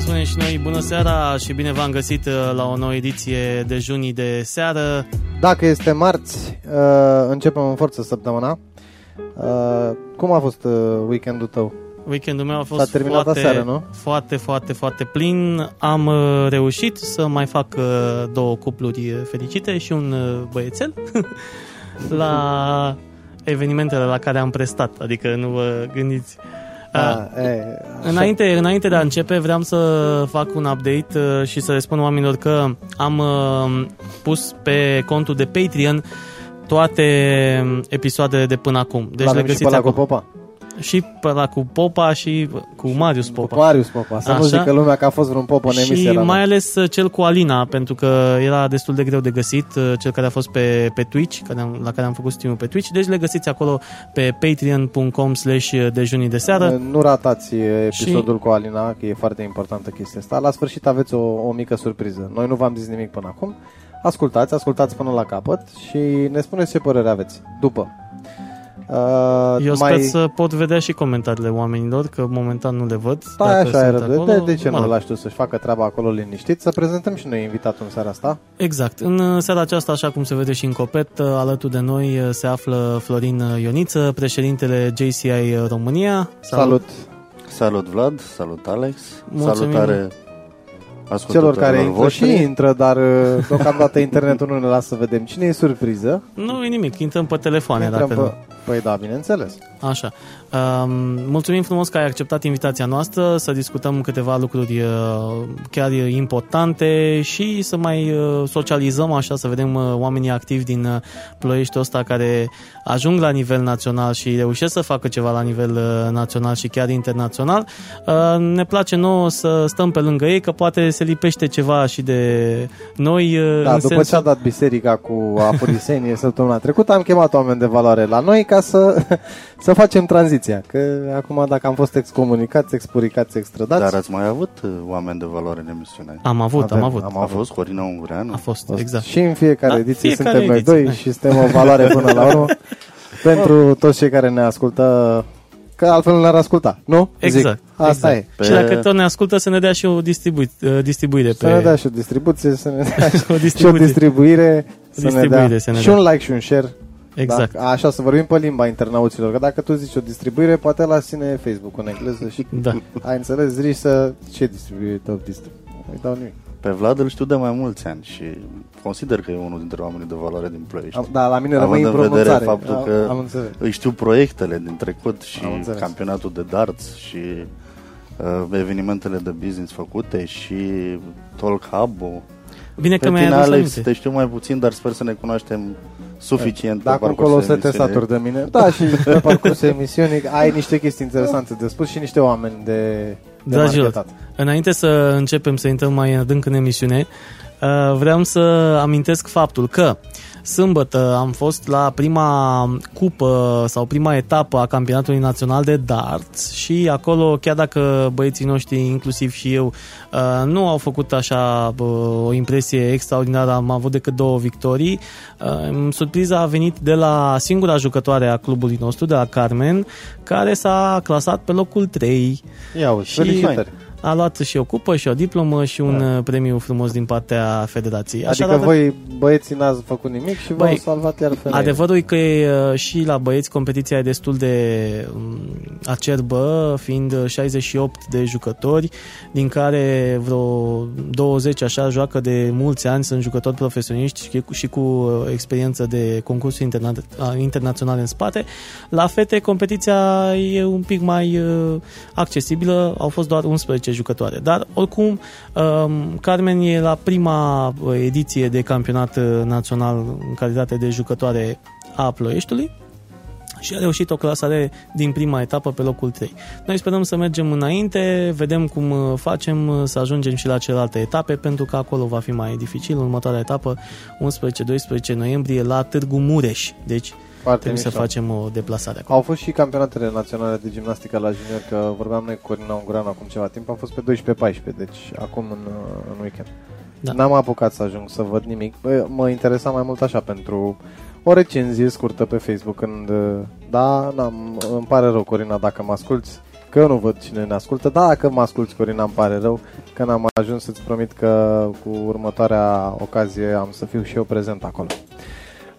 vă spunem și noi bună seara și bine v-am găsit uh, la o nouă ediție de junii de seară. Dacă este marți, uh, începem în forță săptămâna. Uh, cum a fost uh, weekendul tău? Weekendul meu a fost S-a terminat foarte, aseară, nu? foarte, foarte, foarte plin. Am uh, reușit să mai fac uh, două cupluri fericite și un uh, băiețel la evenimentele la care am prestat, adică nu vă gândiți. Uh, Ah, e, așa. Înainte, înainte de a începe, vreau să fac un update uh, și să le spun oamenilor că am uh, pus pe contul de Patreon toate episoadele de până acum. Deci L-avem le și găsiți pe ăla cu acolo. Popa. Și pe la cu Popa și cu Marius Cu Popa. Marius Popa. Să nu Așa. zică lumea că a fost vreun Popa în și emisia la mai noi. ales uh, cel cu Alina, pentru că era destul de greu de găsit, uh, cel care a fost pe, pe Twitch, care am, la care am făcut stream pe Twitch, deci le găsiți acolo pe patreon.com slash dejunii de seară. Nu ratați episodul cu Alina, că e foarte importantă chestia asta. La sfârșit aveți o, o mică surpriză. Noi nu v-am zis nimic până acum. Ascultați, ascultați până la capăt și ne spuneți ce părere aveți. După. Uh, Eu mai... sper să pot vedea și comentariile oamenilor, că momentan nu le văd. Da, dacă așa sunt era. De, acolo. de, de ce Mă nu rog. lași tu să-și facă treaba acolo liniștit? Să prezentăm și noi invitatul în seara asta. Exact. În uh, seara aceasta, așa cum se vede și în copet, uh, alături de noi uh, se află Florin uh, Ioniță, președintele JCI România. Salut! Salut Vlad, salut Alex, Mulțumim. salutare Celor care ascultătorilor intră voștri. și intră, dar uh, deocamdată internetul nu ne lasă să vedem cine e surpriză. Nu e nimic, intrăm pe telefoane Intrăm dacă pe... nu. Păi da, bineînțeles. Așa. Um, mulțumim frumos că ai acceptat invitația noastră să discutăm câteva lucruri uh, chiar importante și să mai uh, socializăm așa, să vedem uh, oamenii activi din uh, ploieștiul ăsta care ajung la nivel național și reușesc să facă ceva la nivel uh, național și chiar internațional. Uh, ne place nouă să stăm pe lângă ei, că poate se lipește ceva și de noi. Uh, Da, în după sensul... ce a dat biserica cu afurisenie săptămâna trecută, am chemat oameni de valoare la noi ca să, să facem tranziția. Că acum dacă am fost excomunicați, expuricați, extradați, Dar ați mai avut uh, oameni de valoare în emisiune? Am avut, Avem, am avut. am A fost Corina Ungureanu? A fost, a fost exact. și în fiecare Da, ediție fiecare suntem noi ediție, doi da. și suntem o valoare până la urmă pentru toți cei care ne ascultă, că altfel nu ne-ar asculta, nu? Exact, Zic. Asta exact. e. Pe- Și dacă tot ne ascultă, să ne dea și o distribu- uh, distribuire Să pe ne dea și o distribuție, să ne dea o și o distribuție. distribuire, să ne Distribuire dea să ne și dea. un like și un share. Exact. Da, așa, să vorbim pe limba internauților, că dacă tu zici o distribuire, poate la sine Facebook în engleză și Da. ai înțeles, zici să... Ce distribuire tău distribuire? Nu dau nimic. Pe Vlad îl știu de mai mulți ani și consider că e unul dintre oamenii de valoare din Ploiești. Am, da, la mine Având rămâi în în vedere pronunțare. faptul am, că- am înțeles. Îi știu proiectele din trecut și Am înțeles. campionatul de darts și uh, evenimentele de business făcute și Talk Hub-ul. Bine că Pe mi-ai tine, adus Alex, aminte. te știu mai puțin, dar sper să ne cunoaștem suficient Dacă pe încolo parcursul să te emisiunii. saturi de mine. Da, și pe parcursul emisiunii ai niște chestii interesante de spus și niște oameni de, de Dragilor, marketat. Înainte să începem să intrăm mai adânc în emisiune, uh, vreau să amintesc faptul că sâmbătă am fost la prima cupă sau prima etapă a campionatului național de darts și acolo, chiar dacă băieții noștri, inclusiv și eu, uh, nu au făcut așa bă, o impresie extraordinară, am avut decât două victorii, uh, surpriza a venit de la singura jucătoare a clubului nostru, de la Carmen, care s-a clasat pe locul 3 Ia uite, Și- felicitări. A luat și o cupă și o diplomă și un da. premiu frumos din partea federației. Adică voi băieții n-ați făcut nimic și v-au Băi, salvat iar femeile. Adevărul e că e, uh, și la băieți competiția e destul de um, acerbă, fiind uh, 68 de jucători, din care vreo 20 așa joacă de mulți ani, sunt jucători profesioniști și cu, și cu uh, experiență de concursuri interna- uh, internaționale în spate. La fete competiția e un pic mai uh, accesibilă, au fost doar 11 jucătoare, dar oricum um, Carmen e la prima uh, ediție de campionat uh, național în calitate de jucătoare a Ploieștiului și a reușit o clasare din prima etapă pe locul 3. Noi sperăm să mergem înainte, vedem cum uh, facem uh, să ajungem și la celelalte etape, pentru că acolo va fi mai dificil. Următoarea etapă, 11-12 noiembrie, la Târgu Mureș. Deci Foarte trebuie să mișto. facem o deplasare acolo. Au fost și campionatele naționale de gimnastică la junior, că vorbeam noi cu Corina Ungureanu acum ceva timp, am fost pe 12-14, deci acum în, în weekend. Da. N-am apucat să ajung să văd nimic. Bă, mă interesa mai mult așa pentru o recenzie scurtă pe Facebook când... Da, n-am, îmi pare rău, Corina, dacă mă asculti. că eu nu văd cine ne ascultă, dar dacă mă asculti, Corina, îmi pare rău că n-am ajuns să-ți promit că cu următoarea ocazie am să fiu și eu prezent acolo.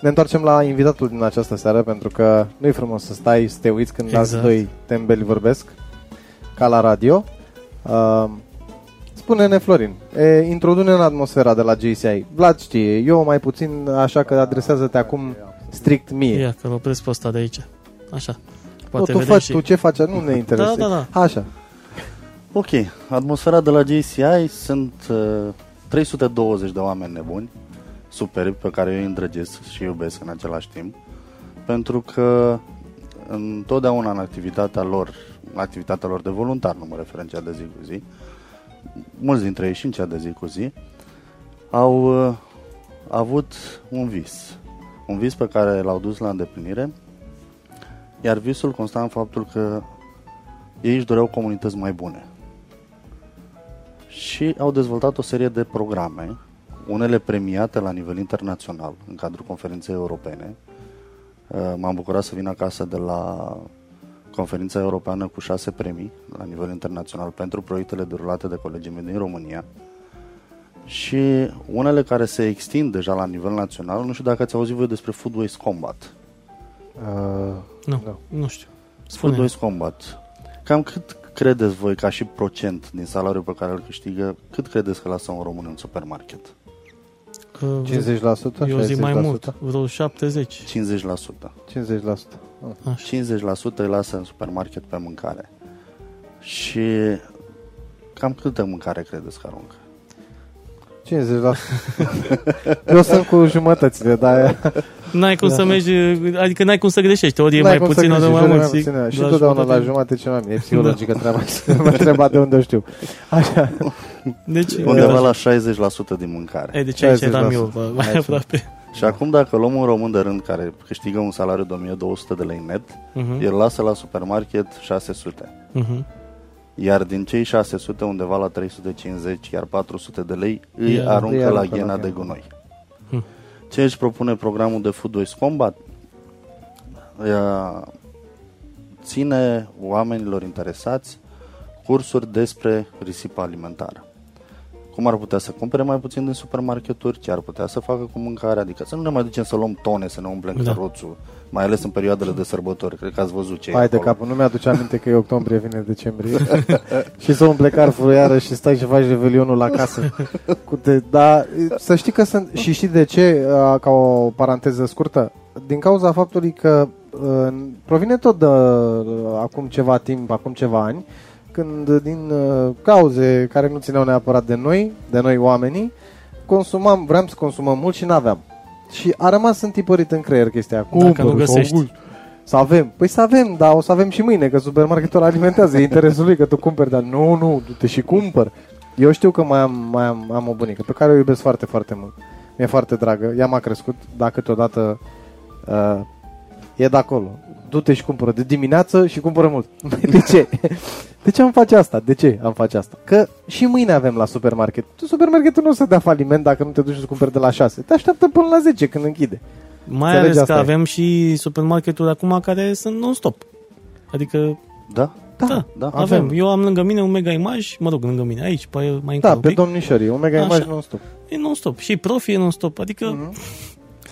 Ne întoarcem la invitatul din această seară, pentru că nu e frumos să stai, să te uiți când exact. alți doi tembeli vorbesc, ca la radio. Uh, spune-ne, Florin, e, introdu-ne în atmosfera de la JCI. Vlad știe, eu mai puțin, așa că adresează-te acum strict mie. Ia, că opresc pe de aici. Așa. Poate nu, tu faci, și... tu ce faci, nu ne interesează. Da, da, da. Așa. Ok, atmosfera de la JCI sunt uh, 320 de oameni nebuni, superbi, pe care eu îi îndrăgesc și iubesc în același timp, pentru că întotdeauna în activitatea lor, activitatea lor de voluntar, nu mă refer în cea de zi cu zi, mulți dintre ei și în cea de zi cu zi, au uh, avut un vis. Un vis pe care l-au dus la îndeplinire, iar visul consta în faptul că ei își doreau comunități mai bune. Și au dezvoltat o serie de programe, unele premiate la nivel internațional, în cadrul conferinței europene. Uh, m-am bucurat să vin acasă de la conferința europeană cu șase premii la nivel internațional pentru proiectele derulate de colegii mei din România și unele care se extind deja la nivel național. Nu știu dacă ați auzit voi despre Food Waste Combat. Uh, nu, nu, nu știu. Spune. Food Waste Combat. Cam cât credeți voi, ca și procent din salariul pe care îl câștigă, cât credeți că lasă un român în supermarket? 50%? Eu zic mai mult, vreo 70. 50%. 50%. Așa. 50% îi lasă în supermarket pe mâncare. Și cam câtă mâncare credeți că aruncă? 50%. Eu sunt cu jumătățile, dar... N-ai cum da. să mergi, adică n-ai cum să greșești, ori e mai puțin, ori mai mult. Și totdeauna la jumătate ce mai e psihologică da. treaba, mă întreba de unde știu. Așa. Deci, Undeva la 60% din mâncare. E, deci aici eram eu, mai aproape. Și acum dacă luăm un român de rând care câștigă un salariu de 1200 de lei net, uh-huh. el lasă la supermarket 600. Uh-huh. Iar din cei 600, undeva la 350, iar 400 de lei îi yeah, aruncă îi la ghena de gunoi. Uh-huh. Ce își propune programul de Food Waste Combat? Ține oamenilor interesați cursuri despre risipă alimentară cum ar putea să cumpere mai puțin din supermarketuri, ce ar putea să facă cu mâncare, adică să nu ne mai ducem să luăm tone, să ne umplem da. căruțul, mai ales în perioadele de sărbători, cred că ați văzut ce Hai de capul, nu mi-aduce aminte că e octombrie, vine decembrie și să umple carful iară și stai și faci revelionul la casă. Cu te, dar să știi că sunt, și știi de ce, ca o paranteză scurtă, din cauza faptului că provine tot de acum ceva timp, acum ceva ani, când din uh, cauze care nu țineau neapărat de noi, de noi oamenii, consumam, vreau să consumăm mult și n-aveam. Și a rămas întipărit în creier chestia. Dacă nu găsești. Să avem. Păi să avem, dar o să avem și mâine, că supermarketul alimentează. E interesul lui că tu cumperi, dar nu, nu, du-te și cumpăr. Eu știu că mai am, mai am, am o bunică pe care o iubesc foarte, foarte mult. Mi-e foarte dragă. Ea m-a crescut, dacă câteodată uh, e de acolo. Du-te și cumpără de dimineață și cumpără mult. De ce? De ce am face asta? De ce am face asta? Că și mâine avem la supermarket. Tu supermarketul nu o să dea faliment dacă nu te duci să cumperi de la 6. Te așteaptă până la 10 când închide. Mai ales că avem și supermarketuri acum care sunt non-stop. Adică... Da? Da, da, da avem. avem. Eu am lângă mine un mega imaj, mă rog, lângă mine, aici, pe mai Da, pe domnișorii, un mega imaj non-stop. E non-stop. Și profi e non-stop, adică... Mm-hmm.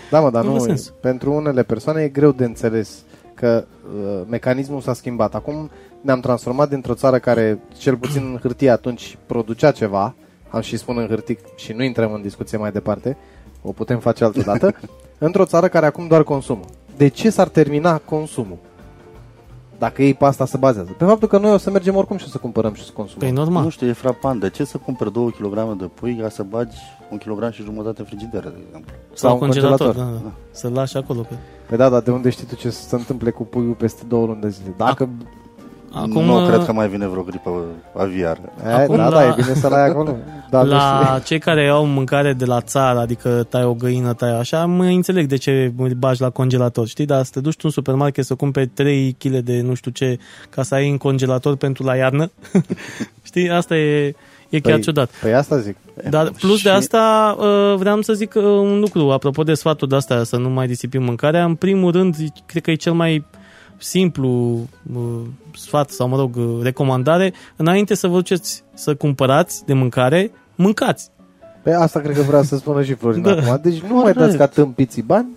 Da, mă, dar nu, nu pentru unele persoane e greu de înțeles că uh, mecanismul s-a schimbat. Acum ne-am transformat dintr-o țară care, cel puțin în hârtie atunci, producea ceva, am și spun în hârtie și nu intrăm în discuție mai departe, o putem face altă dată, într-o țară care acum doar consumă. De ce s-ar termina consumul? Dacă ei pe asta se bazează. Pe faptul că noi o să mergem oricum și o să cumpărăm și să consumăm. Păi normal. Nu știu, e frapant. De ce să cumperi 2 kg de pui ca să bagi un kg și jumătate în frigider, de exemplu? Sau, Sau un congelator. congelator. Da, da. Să-l lași acolo. Pe... Păi da, dar de unde știi tu ce se întâmple cu puiul peste două luni de zile? Dacă A Acum, nu cred că mai vine vreo gripă aviară. Acum, da, la, da, e bine să la ai acolo. Da, la deci... cei care au mâncare de la țară, adică tai o găină, tai așa, mă înțeleg de ce bagi la congelator, știi? Dar să te duci tu în supermarket să cumperi 3 kg de nu știu ce ca să ai în congelator pentru la iarnă, știi? Asta e, e chiar păi, ciudat. Păi asta zic. Dar plus și... de asta uh, vreau să zic uh, un lucru, apropo de sfatul de asta să nu mai disipim mâncarea, în primul rând, cred că e cel mai simplu uh, sfat sau, mă rog, uh, recomandare, înainte să vă duceți să cumpărați de mâncare, mâncați. Pe asta cred că vrea să spună și Florin Da. acum. Deci nu mai dați ca tâmpiții bani,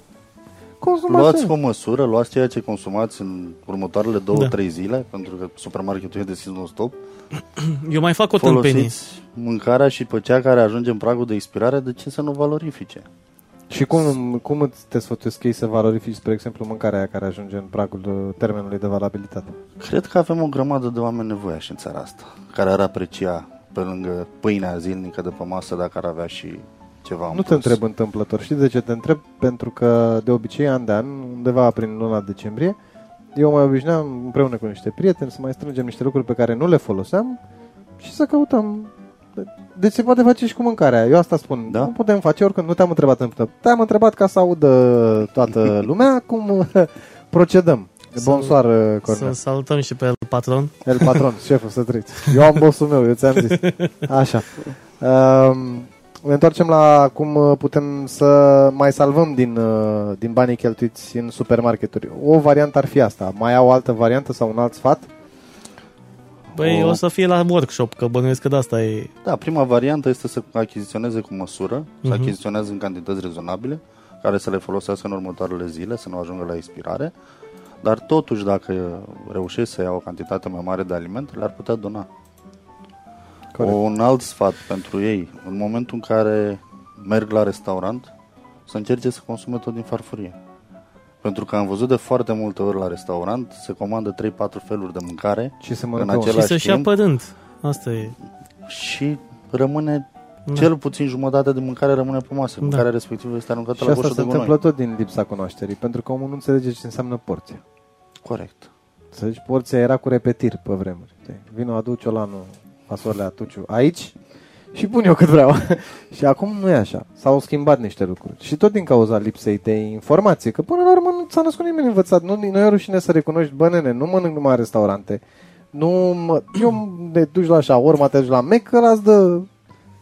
consumați. Luați o măsură, luați ceea ce consumați în următoarele două, Da. trei zile, pentru că supermarketul e deschis non-stop. Eu mai fac o tâmpenie. Folosiți mâncarea și pe cea care ajunge în pragul de expirare, de ce să nu valorifice? Și cum, cum îți te sfătuiesc ei să valorifici, spre exemplu, mâncarea aia care ajunge în pragul uh, termenului de valabilitate? Cred că avem o grămadă de oameni nevoiași în țara asta, care ar aprecia pe lângă pâinea zilnică de pe masă dacă ar avea și ceva în Nu te plus. întreb întâmplător. Știi de ce te întreb? Pentru că de obicei, an de an, undeva prin luna decembrie, eu mai obișnuiam împreună cu niște prieteni să mai strângem niște lucruri pe care nu le foloseam și să căutăm. Deci se poate face și cu mâncarea. Eu asta spun. Da. Nu putem face oricând. Nu te-am întrebat în Te-am întrebat ca să audă toată lumea cum procedăm. Să- Bonsoir, Să Cornel. salutăm și pe el, patron. El patron, șeful, să trăiți. Eu am bossul meu, eu ți-am zis. Așa. Um, ne întoarcem la cum putem să mai salvăm din, uh, din banii cheltuiți în supermarketuri. O variantă ar fi asta. Mai au o altă variantă sau un alt sfat? Băi, O- o să fie la workshop, că bănuiesc că de asta e... Da, prima variantă este să achiziționeze cu măsură, să Mhm. achiziționeze în cantități rezonabile, care să le folosească în următoarele zile, să nu ajungă la expirare, dar totuși dacă reușești să ia o cantitate mai mare de alimente, le-ar putea dona. Corect. O, un alt sfat pentru ei, în momentul în care merg la restaurant, să încerce să consume tot din farfurie. Pentru că am văzut de foarte multe ori la restaurant, se comandă 3-4 feluri de mâncare Și se În mănâncă același- un- Și să-și ia timp- părând. Asta e. și rămâne Da. Cel puțin jumătate de mâncare rămâne pe masă. Da. Mâncarea respectivă este aruncată Și la asta coșul se de gunoi. întâmplă tot din lipsa cunoașterii, pentru că omul nu înțelege ce înseamnă porție. Corect. Să zici, porția era cu repetiri pe vremuri. Știi? Vino, adu ciolanul, fasolea, tuciu, aici și pun eu cât vreau. și acum nu e așa. S-au schimbat niște lucruri. Și tot din cauza lipsei de informație. Că până la urmă nu ți-a născut nimeni învățat. Nu, nu e rușine să recunoști, bă, nene, nu mănânc numai în restaurante. Nu mă, eu te duci la shawarma, te duci la Mac, că ăla dă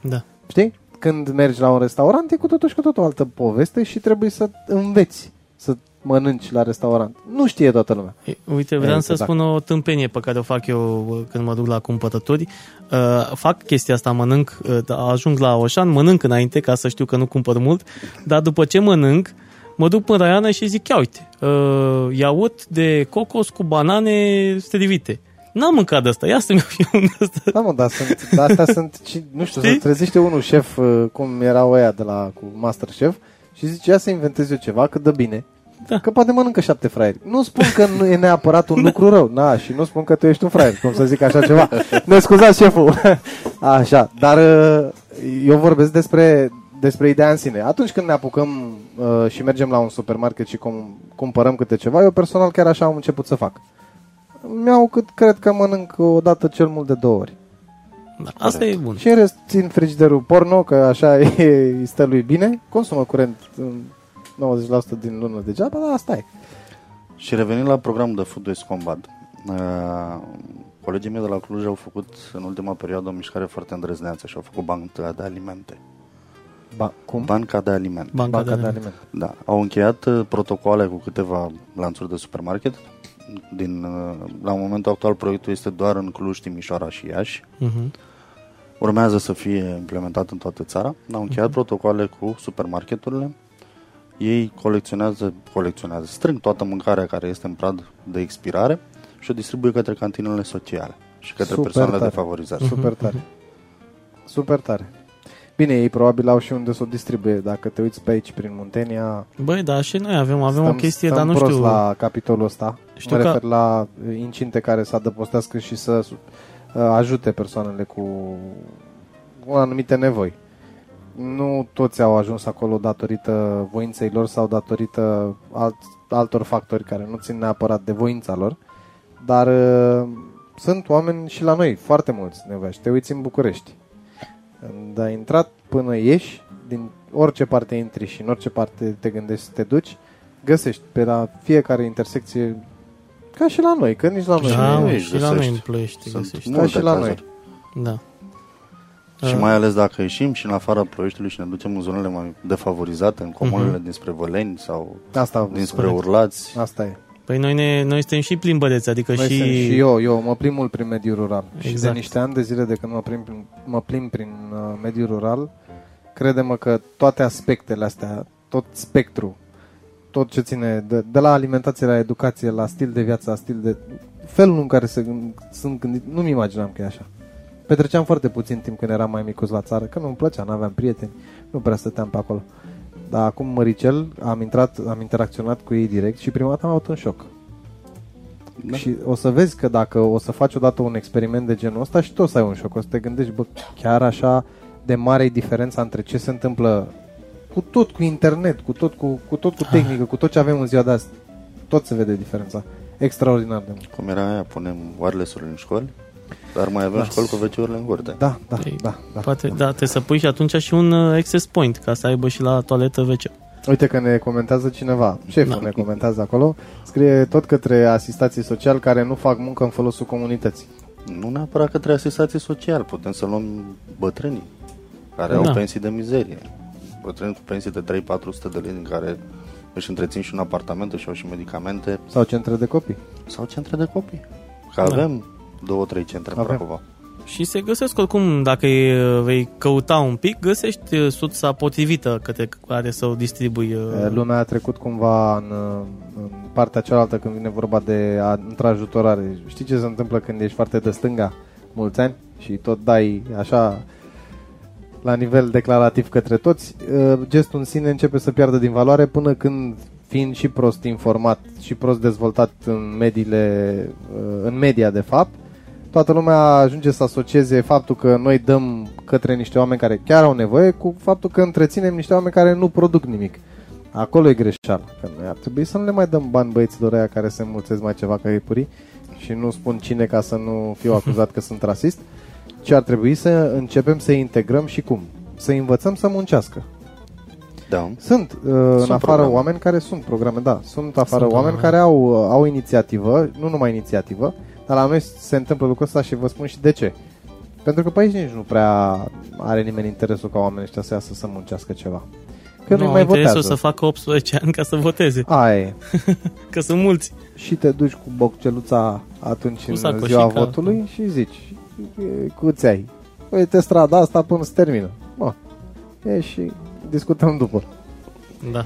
Da. Știi? Când mergi la un restaurant e cu totul și cu totul o altă poveste și trebuie să înveți să mănânci la restaurant. Nu știe toată lumea. E, Uite, vreau E, să exact. spun o tâmpenie pe care o fac eu uh, când mă duc la cumpărături. Uh, fac chestia asta, mănânc, uh, ajung la Oșan, mănânc înainte ca să știu că nu cumpăr mult, dar după ce mănânc, mă duc până Raiana și zic, ia uite, uh, iaurt de cocos cu banane strivite. N-am mâncat de asta, ia să-mi iau și unul de ăsta. Da, mă, dar sunt, dar astea sunt, ci- nu știu, Știi? se trezește unul șef, uh, cum erau ăia de la cu Masterchef, și zice, ia să inventez eu ceva, că dă bine. Da. Că poate mănâncă șapte fraieri. Nu spun că nu e neapărat un lucru rău, na, și nu spun că tu ești un fraier, cum să zic așa ceva. Ne scuzați, șeful. Așa, dar uh, eu vorbesc despre, despre ideea în sine. Atunci când ne apucăm uh, și mergem la un supermarket și cum, cumpărăm câte ceva, eu personal chiar așa am început să fac. Mi-au cât cred că mănânc o dată cel mult de două ori. Da, asta e bun. Și în rest țin frigiderul porno, că așa e, îi stă lui bine. Consumă curent în 90% din lună degeaba, dar asta e. Și revenind la programul de Food Waste Combat, uh, colegii mei de la Cluj au făcut în ultima perioadă o mișcare foarte îndrăzneață și au făcut banca de alimente. Ba, cum? Banca de alimente. Banca, Banca de, de alimente. alimente. Da, au încheiat uh, protocoale cu câteva lanțuri de supermarket. Din, uh, la momentul actual proiectul este doar în Cluj, Timișoara și Iași. Mhm. Urmează să fie implementat în toată țara. Au încheiat protocoale cu supermarketurile. Ei colecționează, colecționează, strâng toată mâncarea care este în prad de expirare și o distribuie către cantinele sociale și către Super persoanele tare. defavorizate. Super tare. Super tare. Bine, ei probabil au și unde să o distribuie. Dacă te uiți pe aici, prin Muntenia, Băi, da, și noi avem, avem stăm, o chestie, stăm dar nu prost știu... la capitolul ăsta. Știu mă că- refer la uh, incinte care să adăpostească și să uh, ajute persoanele cu, cu anumite nevoi. Nu toți au ajuns acolo datorită voinței lor sau datorită alt, altor factori care nu țin neapărat de voința lor, dar uh, sunt oameni și la noi, foarte mulți nevoiași. Te uiți în București. Când ai intrat până ieși, din orice parte intri și în orice parte te gândești să te duci, găsești pe la fiecare intersecție, ca și la noi, că nici la noi Da, nu mă, e. Ei, și la noi găsești. în Ploiești Sunt găsești. multe și la noi. cazuri. Da. Și Uh, mai ales dacă ieșim și în afara Ploieștiului și ne ducem în zonele mai defavorizate, în comunele Mhm. dinspre Văleni sau Asta, dinspre corect. Urlați. asta e. Păi noi, ne, noi suntem și plimbăreți, adică Noi și... sunt și eu, eu mă plimb mult prin mediul rural. Și de Exact. niște ani de zile de când mă plimb, prin- mă plimb prin uh, mediul rural, crede-mă că toate aspectele astea, tot spectru, tot ce ține de, de la alimentație la educație, la stil de viață, la stil de... Felul în care se gând, sunt gândit, nu-mi imaginam că e așa. Petreceam foarte puțin timp când eram mai micuț la țară, că nu-mi plăcea, n-aveam prieteni, nu prea stăteam pe acolo. Dar acum măricel, am intrat, am interacționat cu ei direct și prima dată am avut un șoc. Da. Și o să vezi că dacă o să faci odată un experiment de genul ăsta și tu o să ai un șoc, o să te gândești, bă, chiar așa de mare e diferența între ce se întâmplă cu tot, cu internet, cu tot, cu, cu tot, cu tehnică, cu tot ce avem în ziua de azi. Tot se vede diferența. Extraordinar de mult. Cum era aia, punem wireless-uri în școli, dar mai avem Da. școli cu WC-urile în curte. Da, da, Ei, da, da. Poate, da, trebuie să pui și atunci și un uh, access point, ca să aibă și la toaletă WC. Uite că ne comentează cineva, șeful Da. ne comentează acolo, scrie tot către asistații sociali care nu fac muncă în folosul comunității. Nu neapărat către asistații social, putem să luăm bătrânii care Da. au pensii de mizerie. Bătrâni cu pensii de 3-400 de lei din care își întrețin și un apartament, și au și medicamente Sau centre de copii. sau centre de copii. Că Da. avem două, trei centre în Avem. Prahova. Și se găsesc oricum, dacă e, vei căuta un pic, găsești uh, sursa potrivită către care să o distribui. uh, E, Lumea a trecut cumva în, în partea cealaltă când vine vorba de a, întrajutorare. Știi ce se întâmplă când ești foarte de stânga mulți ani și tot dai așa la nivel declarativ către toți, e, gestul în sine începe să piardă din valoare până când fiind și prost informat și prost dezvoltat în mediile, e, în media de fapt, toată lumea ajunge să asocieze faptul că noi dăm către niște oameni care chiar au nevoie cu faptul că întreținem niște oameni care nu produc nimic. Acolo e greșeală. Că noi ar trebui să nu le mai dăm bani băieților ăia care se mulțesc mai ceva ca ipurii și nu spun cine ca să nu fiu acuzat că sunt rasist, ci ar trebui să începem să integrăm și cum? Să învățăm să muncească. Da. Sunt, uh, în afară programe. oameni care sunt programe, da, sunt afară Sunt oameni programe. care au, uh, au inițiativă, nu numai inițiativă, dar la noi se întâmplă lucrul ăsta și vă spun și de ce. Pentru că pe aici nici nu prea are nimeni interesul ca oamenii ăștia să iasă să muncească ceva. Că nu, nu, mai interesul votează. să facă 18 ani ca să voteze, Aia e. că sunt mulți. Și te duci cu bocceluța atunci Cu în sacoșica. ziua votului și zici, "E, câți ai? Uite strada asta până se termină. Bă, e și discutăm după. Da.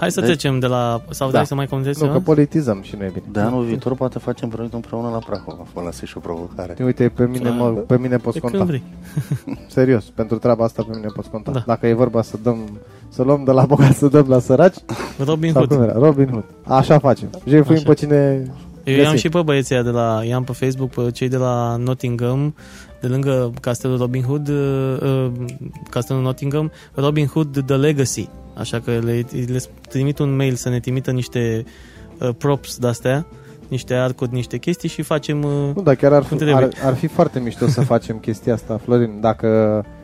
Hai să Deci- trecem de la... Sau Da. vrei să mai comentezi Nu, că ceva? politizăm și noi e bine. De anul viitor poate facem proiectul împreună la Prahova. Vă lăsai și o provocare. Uite, pe mine, mă, pe mine poți Pe conta. când vrei. Serios, pentru treaba asta pe mine poți conta. Da. Dacă e vorba să dăm să luăm de la bogat să dăm la săraci, Robin sau Hood. cum era? Robin Hood. Așa facem. Jefuim Așa. pe cine Eu i-am găsim. și pe băieții ăia de la, i-am pe Facebook pe cei de la Nottingham, de lângă castelul Robin Hood, uh, uh, castelul Nottingham, Robin Hood The Legacy. Așa că le, le trimit un mail să ne trimită niște uh, props de-astea, niște arcuri, niște chestii și facem... Uh, Nu, dar chiar ar fi, Cum trebuie? ar, ar fi foarte mișto să facem chestia asta, Florin. Dacă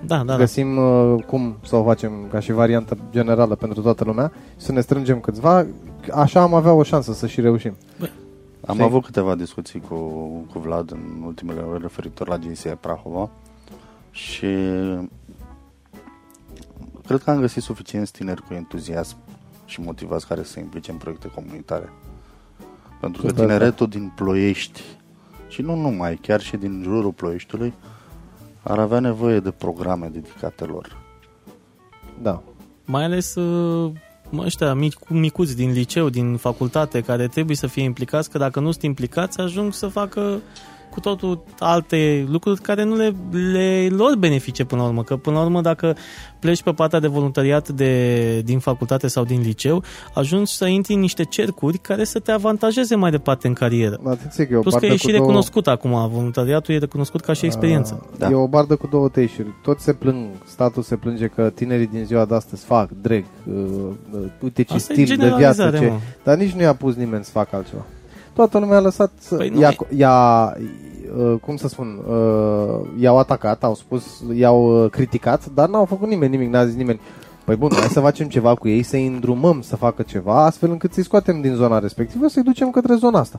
da, da, da. găsim uh, cum să o facem ca și variantă generală pentru toată lumea, să ne strângem câțiva, așa am avea o șansă să și reușim. Am Știi? avut câteva discuții cu, cu Vlad în ultimele ore referitor la GCI Prahova și cred că am găsit suficienți tineri cu entuziasm și motivați care să se implice în proiecte comunitare. Pentru că Super, tineretul din Ploiești și nu numai, chiar și din jurul Ploieștiului ar avea nevoie de programe dedicate lor. Da. Mai ales uh, mă, ăștia mici, micuți din liceu, din facultate, care trebuie să fie implicați, că dacă nu sunt implicați, ajung să facă cu totul alte lucruri care nu le, le lor benefice până la urmă. Că până la urmă, dacă pleci pe partea de voluntariat de, din facultate sau din liceu, ajungi să intri în niște cercuri care să te avantajeze mai departe în carieră. Atenție că e o Plus că bardă e cu și două- recunoscut acum, voluntariatul e recunoscut ca și experiență. Uh, Da. E o bardă cu două teișuri. Toți se plâng, statul se plânge că tinerii din ziua de astăzi fac drag, uh, uh, uite ce Asta e stil de viață, generalizare, ce... mă. dar nici nu i-a pus nimeni să facă altceva. Toată lumea a lăsat să... Păi nu i-a, e- i-a, uh, cum să spun, uh, i-au atacat, au spus, i-au uh, criticat, dar n-au făcut nimeni nimic, n-a zis nimeni. Păi bun, hai să facem ceva cu ei, să-i îndrumăm să facă ceva, astfel încât să-i scoatem din zona respectivă, să-i ducem către zona asta.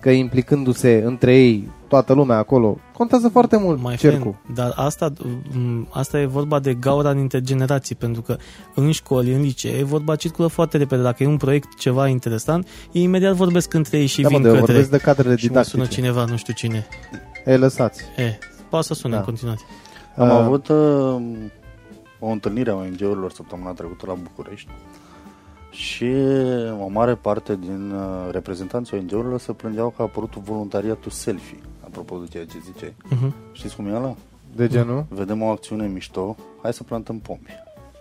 Că implicându-se între ei toată lumea acolo, contează foarte mult Mai cercul. Fan, dar asta, m, asta e vorba de gaura dintre generații, pentru că în școli, în licee, vorba circulă foarte repede. Dacă e un proiect ceva interesant, ei imediat vorbesc între ei și Da, mă, vin de, către... vorbesc de cadrele și mă sună didactice. cineva, nu știu cine. E, lăsați. E, poate să sune Da. în continuare. Am Uh, avut uh, o întâlnire a ONG-urilor săptămâna trecută la București și o mare parte din uh, reprezentanții ONG-urilor se plângeau că a apărut voluntariatul selfie, apropo de ceea ce ziceai. Uh-huh. Știți cum e ăla? De genul? Vedem o acțiune mișto, hai să plantăm pomi.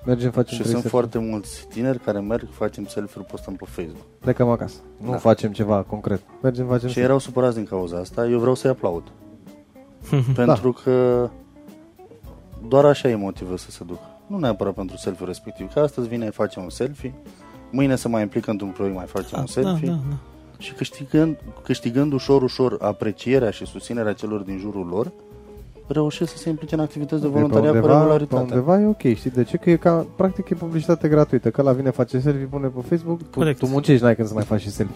Mergem, facem Și trei sunt selfie. foarte mulți tineri care merg, facem selfie-uri, postăm pe Facebook. Plecăm acasă. Nu Da. facem ceva concret. Mergem, facem Și selfie. erau supărați din cauza asta, eu vreau să-i aplaud. pentru că doar așa e motivă să se ducă. Nu neapărat pentru selfie respectiv, că astăzi vine, facem un selfie, mâine se mai implică într-un proiect, mai facem Da, un da, selfie da, da. și câștigând, câștigând ușor, ușor aprecierea și susținerea celor din jurul lor, reușesc să se implice în activități de pe voluntariat cu undeva, pe regularitate. undeva e ok, știi de ce? Că e ca, practic e publicitate gratuită, că la vine face selfie, pune pe Facebook, tu, Corect. tu muncești, n-ai când să mai faci și selfie.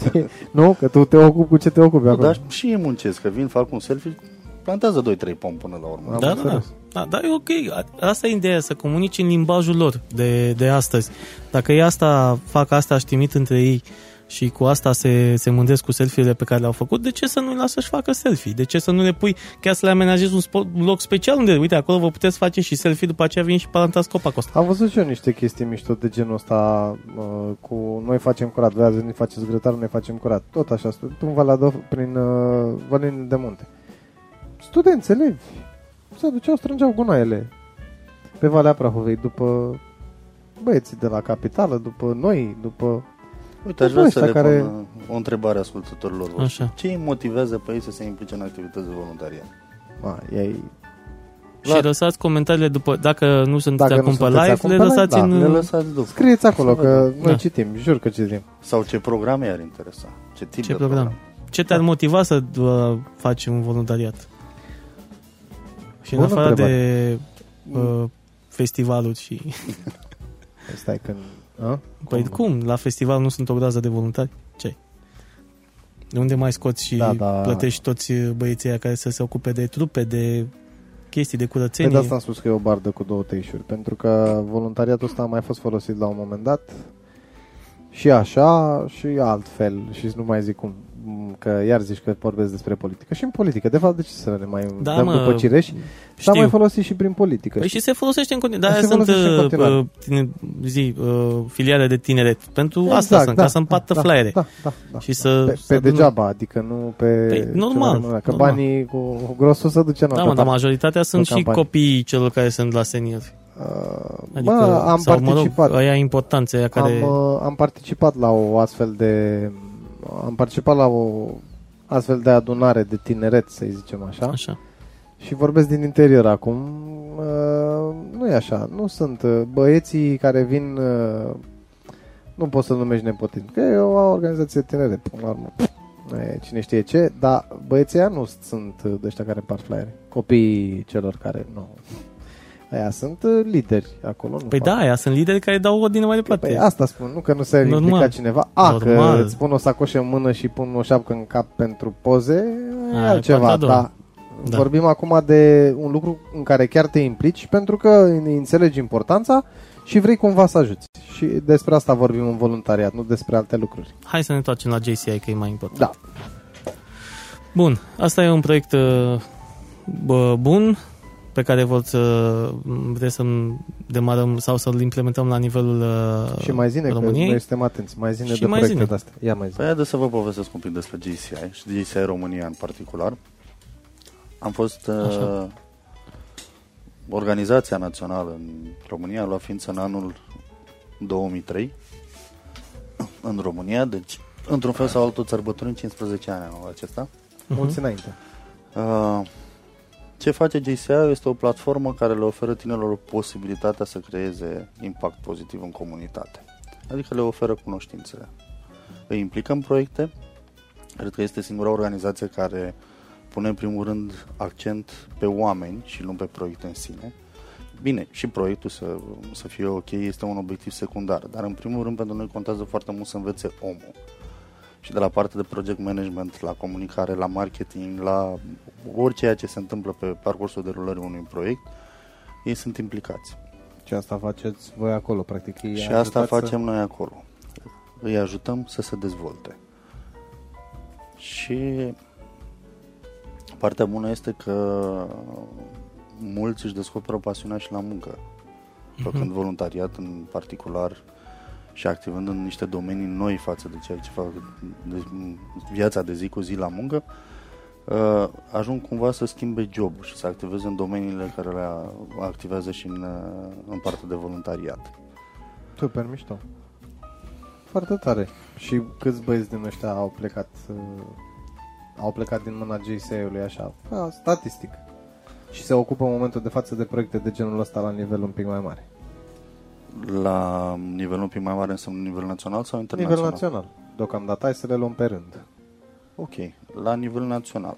nu? Că tu te ocupi cu ce te ocupi Nu, acolo. dar și ei muncesc, că vin, fac un selfie, plantează 2-3 pom până la urmă. Am Da, da, da. Înțeles. da, da, e ok. A- Asta e ideea, să comunici în limbajul lor de, de astăzi. Dacă ei asta fac asta și trimit între ei și cu asta se, se mândresc cu selfie-urile pe care le-au făcut, de ce să nu-i lasă să-și facă selfie? De ce să nu le pui, chiar să le amenajezi un, spot, un loc special unde, uite, acolo vă puteți face și selfie, după aceea vin și plantați copacul ăsta. Am văzut și eu niște chestii mișto de genul ăsta uh, cu noi facem curat, voi ați venit faceți grătar, noi facem curat. Tot așa, stu- în Valea prin uh, Vălini de Munte. Studenți, elevi, se duceau, strângeau gunoaiele pe Valea Prahovei după băieții de la capitală, după noi, după... Uite, aș Toți vrea să ăștia le care- pun uh, o întrebare ascultătorilor voștri. Așa. Ce îi motivează pe ei să se implice în activități de voluntariat? A, ei, Și Vlad. lăsați comentariile după, dacă nu sunteți Dacă nu acum pe sunteți live, acum le pe live, lăsați da, în... Le lăsați după. scrieți acolo, Să că vedem. noi Da. citim, jur că citim. Sau ce programe ar interesa? Ce tip Ce de program? Ce te-ar motiva să uh, faci un voluntariat? Și în Bună afară întrebare. de uh, festivaluri și... Stai când... A? Păi cum? La festival nu sunt o groază de voluntari? ce De unde mai scoți și Da, da. plătești toți băieții aia care să se ocupe de trupe, de chestii, de Păi curățenie? de asta am spus că e o bardă cu două teișuri, pentru că voluntariatul ăsta a mai fost folosit la un moment dat și așa și altfel și nu mai zic cum, m, că iar zici că vorbesc despre politică. Și în politică, de fapt, de ce să ne mai Da, dăm mă, după cireș? S-a Știu. mai folosit și prin politică. Păi știi? și se folosește în continuare. Se De-aia sunt folosește în uh, continuare. uh, tine, zi, uh, filiale de tineret. Pentru Exact, asta sunt, da, ca să împată da, flyere. Da, da, da, Și da. să- Pe, să pe adună- degeaba, adică nu pe... Păi, normal, ceva, Că normal. banii cu, cu grosul se duce în Da, altă mă, dar parte. majoritatea sunt și campanie. copiii celor care sunt la seniori. Uh, Adică, bă, am sau, participat. Mă rog, aia importanțe, aia care... Am, uh, am participat la o astfel de am participat la o astfel de adunare de tineret, să zicem așa. Așa. Și vorbesc din interior acum. Uh, nu e așa, nu sunt uh, băieții care vin uh, nu poți să numești nepotism, că e o organizație de tineret, până la urmă. Nu e cine știe ce, dar băieții ăia nu sunt uh, de ăștia care împart flyere. Copiii celor care nu. Aia sunt uh, lideri acolo. Nu Păi fac. da, aia sunt lideri care dau ordine mai departe. Păi asta spun, nu că nu se Normal. implica cineva. A, Normal. că îți pun o sacoșă în mână și pun o șapcă în cap pentru poze, e Aia e altceva. partea a doua. Da. Da. Vorbim acum de un lucru în care chiar te implici pentru că înțelegi importanța și vrei cumva să ajuți. Și despre asta vorbim în voluntariat, nu despre alte lucruri. Hai să ne întoarcem la JCI, că e mai important. Da. Bun, asta e un proiect uh, bă, bun pe care vor să vreți să demarăm sau să-l implementăm la nivelul uh, și mai zine că României. noi suntem atenți. Mai zine Și de mai proiecte zine. de astea. Ia mai zine. Păi haideți să vă povestesc un pic despre GCI și GCI România în particular. Am fost Așa. uh, organizația națională în România, a luat ființă în anul 2003 în România, deci într-un fel sau altul sărbătorim 15 ani anul acesta. Mulți înainte. Uh, ce face JCI este o platformă care le oferă tinerilor posibilitatea să creeze impact pozitiv în comunitate. Adică le oferă cunoștințele. Îi implică în proiecte. Cred că este singura organizație care pune în primul rând accent pe oameni și nu pe proiecte în sine. Bine, și proiectul să, să fie ok este un obiectiv secundar, dar în primul rând pentru noi contează foarte mult să învețe omul. Și de la partea de project management, la comunicare, la marketing, la orice ce se întâmplă pe parcursul derulării unui proiect, ei sunt implicați. Și asta faceți voi acolo, practic. Ei și asta facem să... noi acolo. Îi ajutăm să se dezvolte. Și partea bună este că mulți își descoperă pasiunea și la muncă. Făcând uh-huh. voluntariat în particular și activând în niște domenii noi față de ceea ce fac de viața de zi cu zi la muncă, uh, ajung cumva să schimbe jobul și să activeze în domeniile care le activează și în, uh, în partea de voluntariat. Super mișto. Foarte tare. Și câți băieți din ăștia au plecat uh, au plecat din mâna JCA-ului așa, a, statistic. Și se ocupă în momentul de față de proiecte de genul ăsta la nivel un pic mai mare. La nivel un pic mai mare înseamnă nivel național sau internațional? Nivel național. Deocamdată hai să le luăm pe rând. Ok. La nivel național.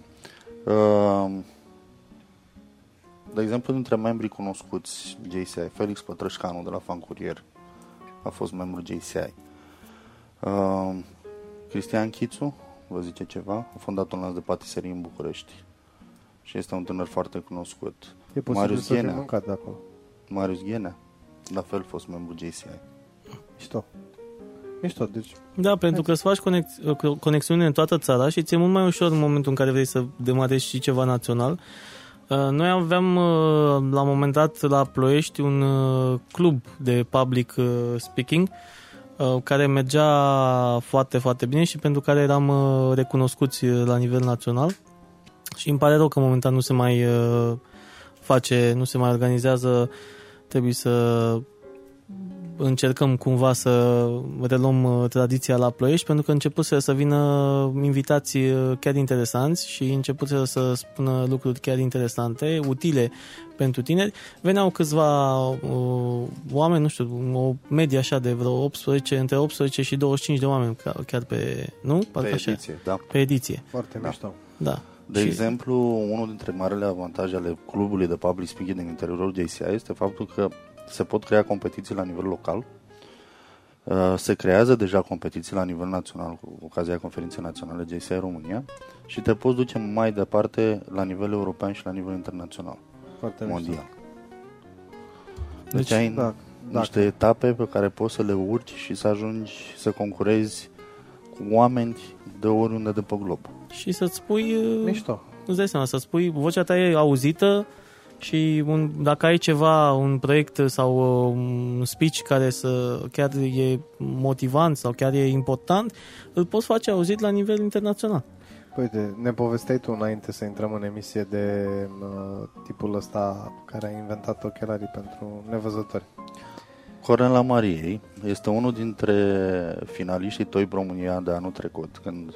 Uh, de exemplu, dintre membrii cunoscuți JCI, Felix Pătrășcanu de la Fancurier a fost membru JCI. Uh, Cristian Chițu, vă zice ceva, a fondat un lanț de patiserii în București și este un tânăr foarte cunoscut. E posibil Marius să Ghenea. mâncat de acolo. Marius Ghenea, la fel fost membru JCI. Mișto. Mișto, deci... Da, pentru că îți faci conex- conexiune în toată țara și ți-e mult mai ușor în momentul în care vrei să demarezi și ceva național. Uh, noi aveam uh, la un moment dat la Ploiești un uh, club de public speaking care mergea foarte, foarte bine și pentru care eram recunoscuți la nivel național. Și îmi pare rău că momentan nu se mai face, nu se mai organizează, trebuie să încercăm cumva să reluăm uh, tradiția la Ploiești, pentru că început să vină invitații uh, chiar interesanți și început să spună lucruri chiar interesante, utile pentru tineri. Veneau câțiva uh, oameni, nu știu, o medie așa de vreo 18, între 18 și 25 de oameni chiar pe, nu? Parcă pe așa? ediție, da. Pe ediție. Foarte da. mișto. Da. De și... exemplu, unul dintre marele avantaje ale clubului de public speaking din interiorul JCI este faptul că se pot crea competiții la nivel local. Uh, se creează deja competiții la nivel național cu ocazia conferinței naționale JCI România și te poți duce mai departe la nivel european și la nivel internațional. Foarte mondial. Deci, deci ai da, niște dacă. etape pe care poți să le urci și să ajungi să concurezi cu oameni de oriunde de pe glob. Și să-ți spui... Uh, Mișto. Îți dai seama, să spui, vocea ta e auzită, și un, dacă ai ceva, un proiect sau uh, un speech care să chiar e motivant sau chiar e important, îl poți face auzit la nivel internațional. Uite, ne povesteai tu înainte să intrăm în emisie de uh, tipul ăsta care a inventat ochelarii pentru nevăzători. Cornela Mariei este unul dintre finaliștii Toi România de anul trecut, când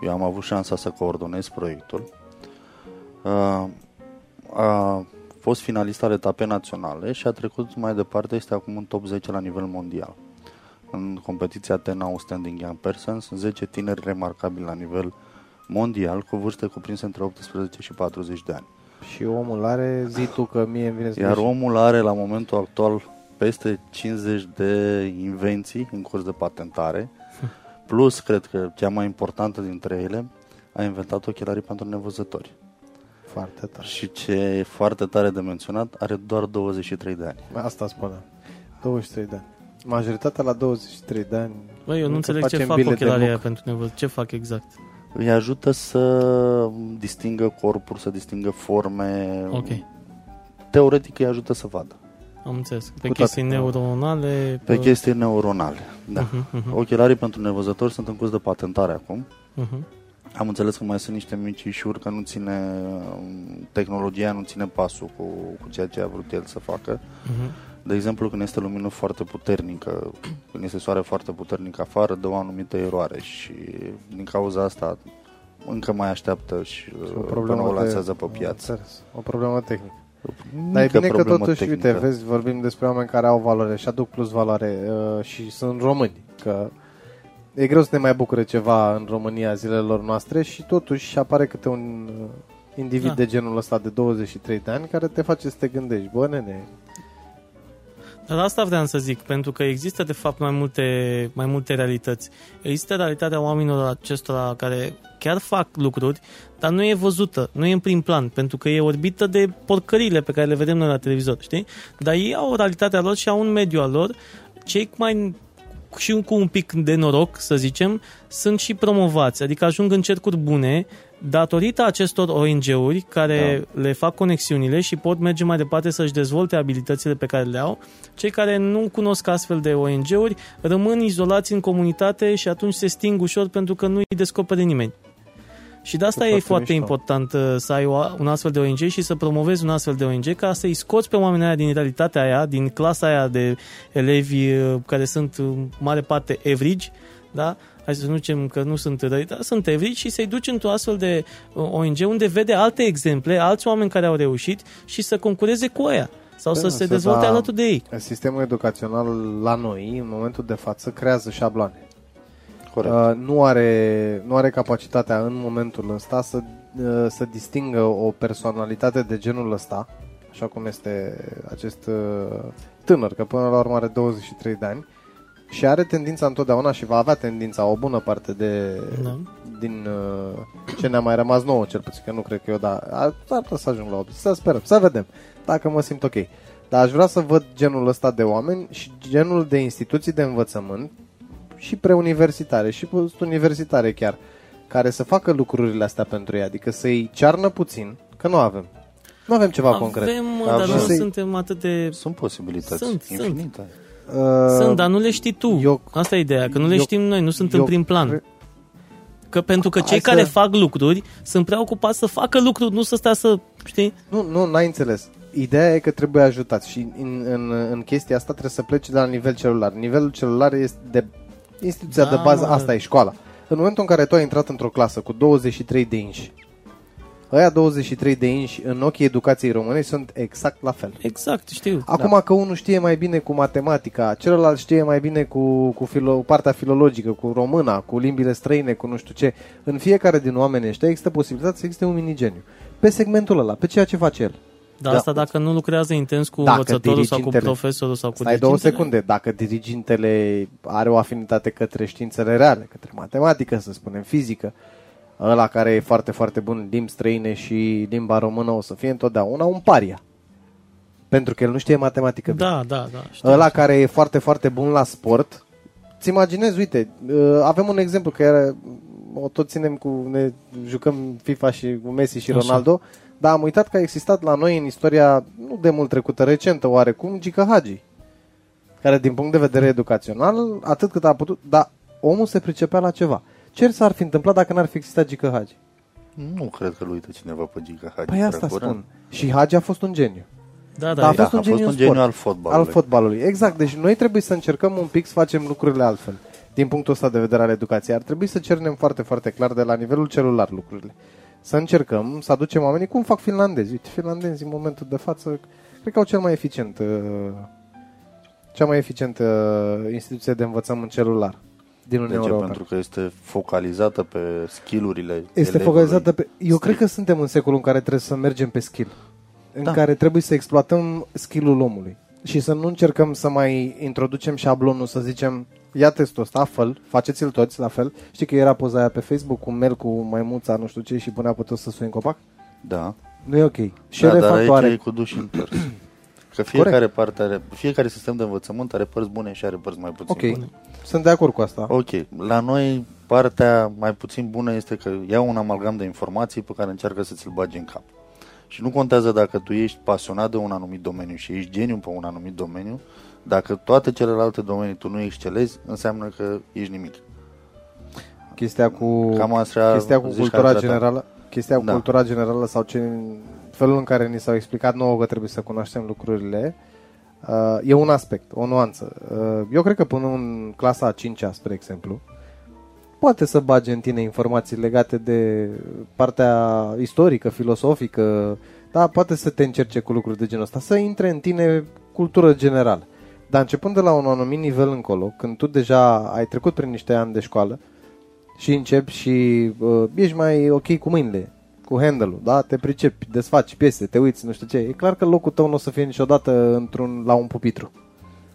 eu am avut șansa să coordonez proiectul. Uh, a fost finalist al etape naționale și a trecut mai departe, este acum în top 10 la nivel mondial. În competiția Ten Outstanding Young Persons, 10 tineri remarcabili la nivel mondial, cu vârste cuprinse între 18 și 40 de ani. Și omul are, zi tu că mie îmi vine să Iar omul are la momentul actual peste 50 de invenții în curs de patentare, plus, cred că cea mai importantă dintre ele, a inventat ochelarii pentru nevăzători. Foarte tare. Și ce e foarte tare de menționat, are doar 23 de ani. Asta spune. 23 de ani. Majoritatea la 23 de ani. Băi, eu nu înțeleg ce fac ochelarii aia pentru nevăzut. Ce fac exact? Îi ajută să distingă corpuri, să distingă forme. Ok. Teoretic îi ajută să vadă. Am înțeles. Pe Cu chestii toate, neuronale. Pe, pe chestii neuronale, da. Uh-huh, uh-huh. Ochelarii pentru nevăzători sunt în curs de patentare acum. Uh-huh. Am înțeles că mai sunt niște mici ișuri că nu ține, tehnologia nu ține pasul cu, cu ceea ce a vrut el să facă. Uh-huh. De exemplu, când este lumină foarte puternică, când este soare foarte puternic afară, dă o anumită eroare și din cauza asta încă mai așteaptă și o până o lansează pe piață. O problemă tehnică. Dar e bine că totuși, tehnică. uite, vezi, vorbim despre oameni care au valoare și aduc plus valoare uh, și sunt români, că e greu să ne mai bucure ceva în România zilelor noastre și totuși apare câte un uh, individ da. de genul ăsta de 23 de ani care te face să te gândești, bă, nene, Asta vreau să zic, pentru că există de fapt mai multe, mai multe realități. Există realitatea oamenilor acestora care chiar fac lucruri, dar nu e văzută, nu e în prim plan, pentru că e orbită de porcările pe care le vedem noi la televizor, știi? Dar ei au o realitatea lor și au un mediu al lor. Cei mai și cu un pic de noroc, să zicem, sunt și promovați, adică ajung în cercuri bune datorită acestor ONG-uri care da. le fac conexiunile și pot merge mai departe să-și dezvolte abilitățile pe care le au, cei care nu cunosc astfel de ONG-uri rămân izolați în comunitate și atunci se sting ușor pentru că nu îi descopere nimeni. Și de asta e foarte, foarte important uh, să ai un astfel de ONG și să promovezi un astfel de ONG ca să-i scoți pe oamenii aia din realitatea aia, din clasa aia de elevi uh, care sunt în mare parte evrigi, da? Hai să nu zicem că nu sunt răi, dar sunt evrici și să-i duci într-o astfel de uh, ONG unde vede alte exemple, alți oameni care au reușit și să concureze cu ea sau da, să se dezvolte da, alături de ei. Sistemul educațional la noi, în momentul de față, creează șabloane. Corect. Uh, nu, are, nu are capacitatea în momentul ăsta să, uh, să distingă o personalitate de genul ăsta, așa cum este acest uh, tânăr, că până la urmă are 23 de ani, și are tendința întotdeauna și va avea tendința o bună parte de da. din uh, ce ne-a mai rămas nouă, cel puțin, că nu cred că eu, da, ar putea să ajung la 8. Să sperăm, să vedem, dacă mă simt ok. Dar aș vrea să văd genul ăsta de oameni și genul de instituții de învățământ și preuniversitare și universitare chiar, care să facă lucrurile astea pentru ei, adică să-i cearnă puțin, că nu avem. Nu avem ceva avem, concret. Avem, dar nu suntem atât de... Sunt posibilități sunt, infinite. Sunt. Uh, sunt, dar nu le știi tu. Eu, Asta e ideea, că nu le eu, știm noi, nu sunt eu, în prim plan. Cre... Că pentru că cei Hai care să... fac lucruri sunt prea ocupați să facă lucruri, nu să stea să, știi? Nu, nu, n-ai înțeles. Ideea e că trebuie ajutat și în, în, în chestia asta trebuie să pleci de la nivel celular. Nivelul celular este de instituția da, de bază, mă. asta e școala. În momentul în care tu ai intrat într-o clasă cu 23 de inși, Aia 23 de inși în ochii educației române sunt exact la fel. Exact, știu. Acum da. că unul știe mai bine cu matematica, celălalt știe mai bine cu, cu filo, partea filologică, cu româna, cu limbile străine, cu nu știu ce, în fiecare din oameni ăștia există posibilitatea să existe un minigeniu. Pe segmentul ăla, pe ceea ce face el. Dar da. asta dacă nu lucrează intens cu dacă învățătorul sau cu profesorul sau cu Stai două secunde. Dacă dirigintele are o afinitate către științele reale, către matematică, să spunem, fizică, ăla care e foarte, foarte bun limbi străine și limba română o să fie întotdeauna un paria. Pentru că el nu știe matematică bine. Da, da, da. Știu, ăla știu. care e foarte, foarte bun la sport, ți imaginezi, uite, uh, avem un exemplu că o tot ținem cu, ne jucăm FIFA și cu Messi și Ronaldo, Așa. dar am uitat că a existat la noi în istoria, nu de mult trecută, recentă oarecum, Gica Hagi, care din punct de vedere educațional, atât cât a putut, dar omul se pricepea la ceva. Ce s-ar fi întâmplat dacă n-ar fi existat Gică Hagi? Nu cred că-l uită cineva pe Gică Hagi. Păi asta spun. Și Hagi a fost un geniu. Da, da, da, a fost, da, un, a geniu fost un geniu al fotbalului. Al fotbalului, exact. Deci noi trebuie să încercăm un pic să facem lucrurile altfel. Din punctul ăsta de vedere al educației. Ar trebui să cernem foarte, foarte clar de la nivelul celular lucrurile. Să încercăm să aducem oamenii cum fac finlandezi. Uite, finlandezi în momentul de față cred că au cel mai eficient uh, cea mai eficientă uh, instituție de învățământ celular din Uniunea Europeană. Pentru că este focalizată pe skillurile Este elevului. focalizată pe... Eu strict. cred că suntem în secolul în care trebuie să mergem pe skill. În da. care trebuie să exploatăm skill-ul omului. Și să nu încercăm să mai introducem șablonul, să zicem, ia testul ăsta, fă faceți-l toți la fel. Știi că era poza aia pe Facebook cu Mel cu maimuța, nu știu ce, și punea pe toți să sui în copac? Da. Nu e ok. Și da, dar aici are... e cu duș întors. Că fiecare Corect. parte are, fiecare sistem de învățământ are părți bune și are părți mai puțin Ok, bune. sunt de acord cu asta. Ok, la noi partea mai puțin bună este că iau un amalgam de informații pe care încearcă să ți-l bagi în cap. Și nu contează dacă tu ești pasionat de un anumit domeniu și ești geniu pe un anumit domeniu, dacă toate celelalte domenii tu nu excelezi, înseamnă că ești nimic. Chestia cu, Cam asta chestia cu cultura generală, chestia cu da. cultura generală sau ce felul în care ni s-au explicat nouă că trebuie să cunoaștem lucrurile, uh, e un aspect, o nuanță. Uh, eu cred că până în clasa a 5-a, spre exemplu, poate să bage în tine informații legate de partea istorică, filosofică, da, poate să te încerce cu lucruri de genul ăsta, să intre în tine cultură generală. Dar începând de la un anumit nivel încolo, când tu deja ai trecut prin niște ani de școală și începi și uh, ești mai ok cu mâinile, cu handle-ul, da? Te pricepi, desfaci piese, te uiți, nu știu ce. E clar că locul tău nu o să fie niciodată într-un, la un pupitru.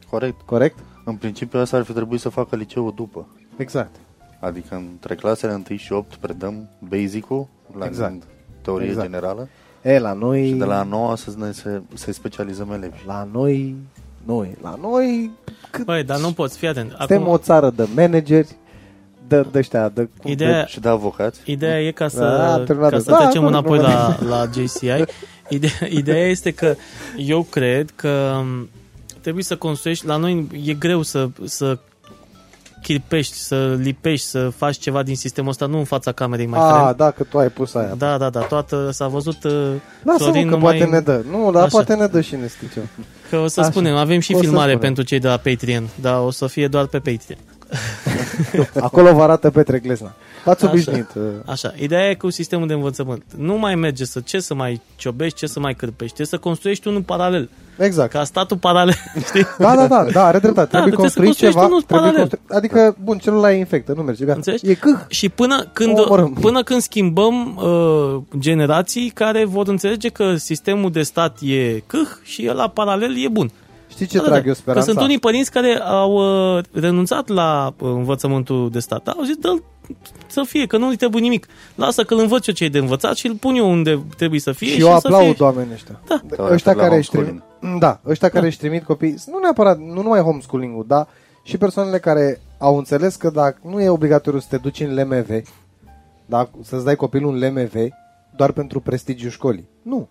Corect. Corect? În principiu asta ar fi trebuit să facă liceul după. Exact. Adică între clasele 1 și 8 predăm basic-ul la Exact. teorie Exact. generală E, la noi... și de la 9 să ne se, să specializăm elevi. La noi... Noi. La noi... Cât Băi, dar nu poți, fii atent. suntem Acum, o țară de manageri, de, de ăștia, de... cum- Ideea- Și de avocați. Ideea e ca să, Da, am terminat ca de- să da, trecem nu, înapoi nu, la, la JCI. Ideea, ideea este că eu cred că m, trebuie să construiești, la noi e greu să, să chirpești, să lipești, să faci ceva din sistemul ăsta, nu în fața camerei mai A, friend. da, că tu ai pus aia. Da, da, da, toată s-a văzut uh, Lasă-mă Florin că numai- poate ne dă. Nu, dar Așa. poate ne dă și ne strice. că o să Așa. spunem, avem și O să filmare spunem. pentru cei de la Patreon, dar o să fie doar pe Patreon. Acolo vă arată Petre Glezna. V-ați Așa. obișnuit. uh, Așa, ideea e cu sistemul de învățământ. Nu mai merge să ce să mai ciobești, ce să mai cârpești, trebuie să construiești unul paralel. Exact. Ca statul paralel, știi? Da, da, da, da, are dreptate. Da, trebuie trebuie să construit construiești ceva. unul Trebuie paralel. constru... Adică, bun, celălalt e infectă, nu merge, gata. Înțelegi? E câh. Și până când, O omorâm. până când schimbăm uh, generații care vor înțelege că sistemul de stat e câh și ăla paralel e bun. Știi ce Da, da, trag da. eu Că speranța? sunt unii părinți care au uh, renunțat la uh, învățământul de stat. Au zis, dă să fie, că nu îi trebuie nimic. Lasă că îl învăț eu ce e de învățat și îl pun eu unde trebuie să fie. Și și eu să aplaud fie... oamenii ăștia. Da. Ăștia la care își homeschooling. trimit, da, ăștia care își trimit copii, nu neapărat, nu numai homeschooling-ul, dar și persoanele care au înțeles că dacă nu e obligatoriu să te duci în LMV, da, să-ți dai copilul în LMV doar pentru prestigiul școlii. Nu.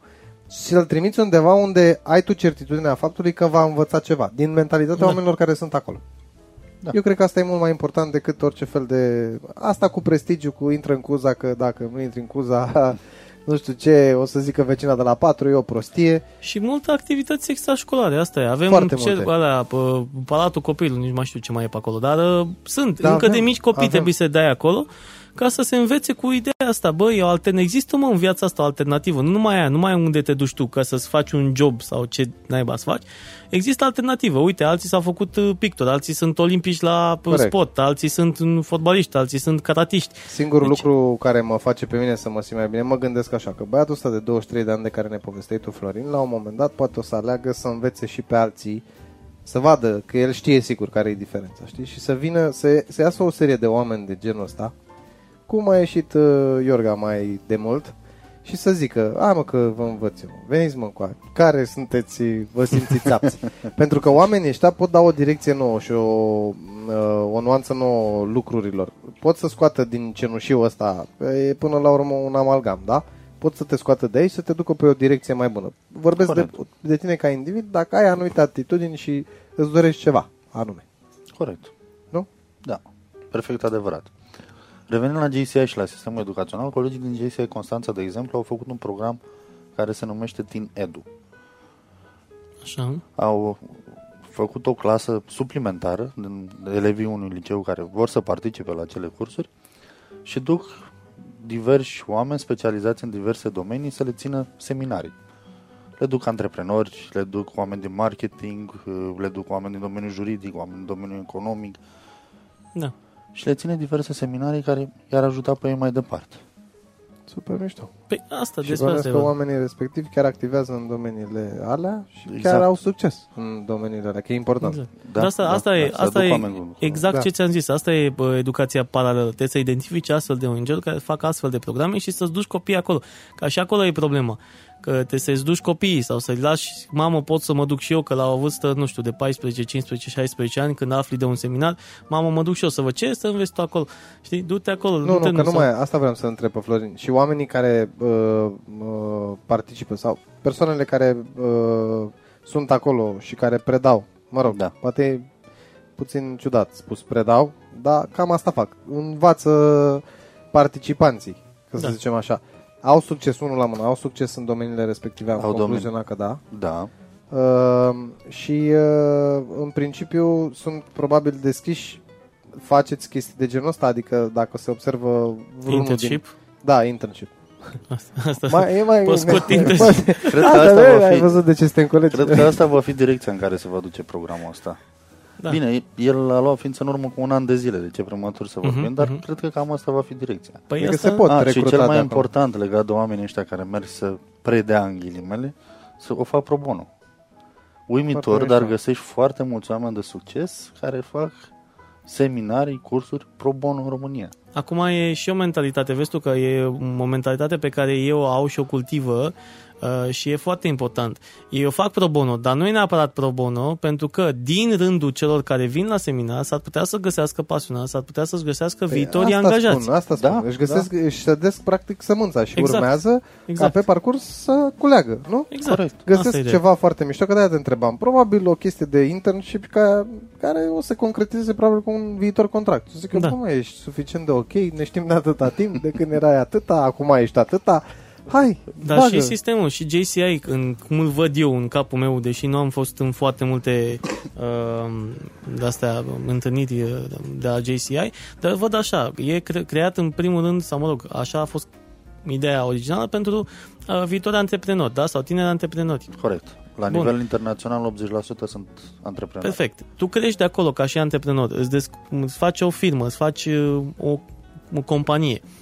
Să-l trimiți undeva unde ai tu certitudinea faptului că va învăța ceva, din mentalitatea Da. oamenilor care sunt acolo. Da. Eu cred că asta e mult mai important decât orice fel de... Asta cu prestigiu, cu intră în cuza, că dacă nu intri în cuza, nu știu ce, o să zică vecina de la 4, e o prostie. Și multe activități extrașcolare, asta e. Avem Foarte cer, multe. alea, pă, Palatul Copilului, nici mai știu ce mai e pe acolo, dar uh, sunt. Da, Încă avem, de mici copii avem. trebuie să dai acolo ca să se învețe cu ideea asta. Băi, o altern... există mă în viața asta o alternativă. Nu numai aia, nu mai unde te duci tu ca să-ți faci un job sau ce naiba să faci. Există alternativă. Uite, alții s-au făcut uh, pictori, alții sunt olimpici la uh, Corect. sport, alții sunt uh, fotbaliști, alții sunt caratiști. Singurul Deci- lucru care mă face pe mine să mă simt mai bine, mă gândesc așa, că băiatul ăsta de 23 de ani de care ne povesteai tu, Florin, la un moment dat poate o să aleagă să învețe și pe alții, să vadă că el știe sigur care e diferența, știi? Și să vină, să, să iasă o serie de oameni de genul ăsta, cum a ieșit uh, Iorga mai de mult, și să zică, a mă că vă învăț eu, veniți mă cu care sunteți, vă simțiți apți. Pentru că oamenii ăștia pot da o direcție nouă și o, uh, o nuanță nouă lucrurilor. Pot să scoată din cenușiul ăsta, e până la urmă un amalgam, da? Pot să te scoată de aici și să te ducă pe o direcție mai bună. Vorbesc de, Corect. de tine ca individ dacă ai anumite atitudini și îți dorești ceva anume. Corect. Nu? Da. Perfect adevărat. Revenind la GCI și la sistemul educațional, colegii din GCI Constanța, de exemplu, au făcut un program care se numește Teen Edu. Așa. Au făcut o clasă suplimentară din elevii unui liceu care vor să participe la acele cursuri și duc diversi oameni specializați în diverse domenii să le țină seminarii. Le duc antreprenori, le duc oameni din marketing, le duc oameni din domeniul juridic, oameni din domeniul economic Da. Și le ține diverse seminarii care i-ar ajuta pe ei mai departe. Super mișto. Păi asta, Și despre bănuiesc asta că e. oamenii respectivi chiar activează în domeniile alea și chiar Exact. au succes în domeniile alea, că e important. Exact. Da, Da, asta, da, asta da, e, să asta aduc e oameni buni. exact Da. ce ți-am zis. Asta e bă, educația paralelă. Trebuie să identifici astfel de ONG-uri care fac astfel de programe și să-ți duci copiii acolo. Ca și acolo e problema. Că te să-ți duci copiii sau să-i lași, mamă, pot să mă duc și eu, că la o vârstă, nu știu, de 14, 15, 16 ani, când afli de un seminar, mamă, mă duc și eu să văd ce să înveți tu acolo. Știi, du-te acolo. Nu, du-te nu, că să- nu mai, asta vreau să întreb pe Florin. Și oamenii care uh, uh, participă sau persoanele care uh, sunt acolo și care predau, mă rog, Da. poate e puțin ciudat spus predau, dar cam asta fac. Învață participanții, că să Da. zicem așa. Au succes unul la mână, au succes în domeniile respective, am Au concluzionat că da. Da, Uh, și uh, în principiu sunt probabil deschiși faceți chestii de genul ăsta, adică dacă se observă vreunul Internship. din... Da, internship. Asta, asta. Mai, e mai... Poți scot internship. cred că Asta, asta vezi, va ai fi, văzut de ce suntem colegi. cred că asta va fi direcția în care se va duce programul ăsta. Da. Bine, el a luat ființă în urmă cu un an de zile, deci e prematur să vorbim, Mhm, dar mhm. cred că cam asta va fi direcția. Păi Adică asta, se pot Ah, și recruta cel de mai acolo. important legat de oamenii ăștia care merg să predea în ghilimele, să o fac pro bono. Uimitor, Foarte dar mișto. găsești foarte mulți oameni de succes care fac seminarii, cursuri pro bono în România. Acum e și o mentalitate, vezi tu că e o mentalitate pe care eu o au și o cultivă uh, și e foarte important. Eu fac pro bono, dar nu e neapărat pro bono, pentru că din rândul celor care vin la seminar s-ar putea să găsească pasionați, s-ar putea să-și găsească viitorii Păi asta angajați. Spun, asta spun. Da, își, găsesc, își sădesc practic sămânța și Exact. urmează Exact. ca pe parcurs să culeagă, nu? Exact. Corect. Asta e Găsesc ideea. ceva foarte mișto, că de-aia te întrebam. Probabil o chestie de internship ca, care o să concretizeze probabil cu un viitor contract. Să zic că, Da. da. ești suficient de ok, ne știm de atâta timp, de când erai atâta, acum ești atâta. Hai, Dar bagă. și sistemul, și JCI, în, cum îl văd eu în capul meu, deși nu am fost în foarte multe uh, de-astea întâlniri uh, de la JCI, dar îl văd așa, e cre- creat în primul rând, sau mă rog, așa a fost ideea originală pentru uh, viitori antreprenori, da? sau tineri antreprenori. Corect. La Bun. nivel internațional, 80% sunt antreprenori. Perfect. Tu crești de acolo ca și antreprenor, îți, desc- îți faci o firmă, îți faci uh, o, o companie. Uh,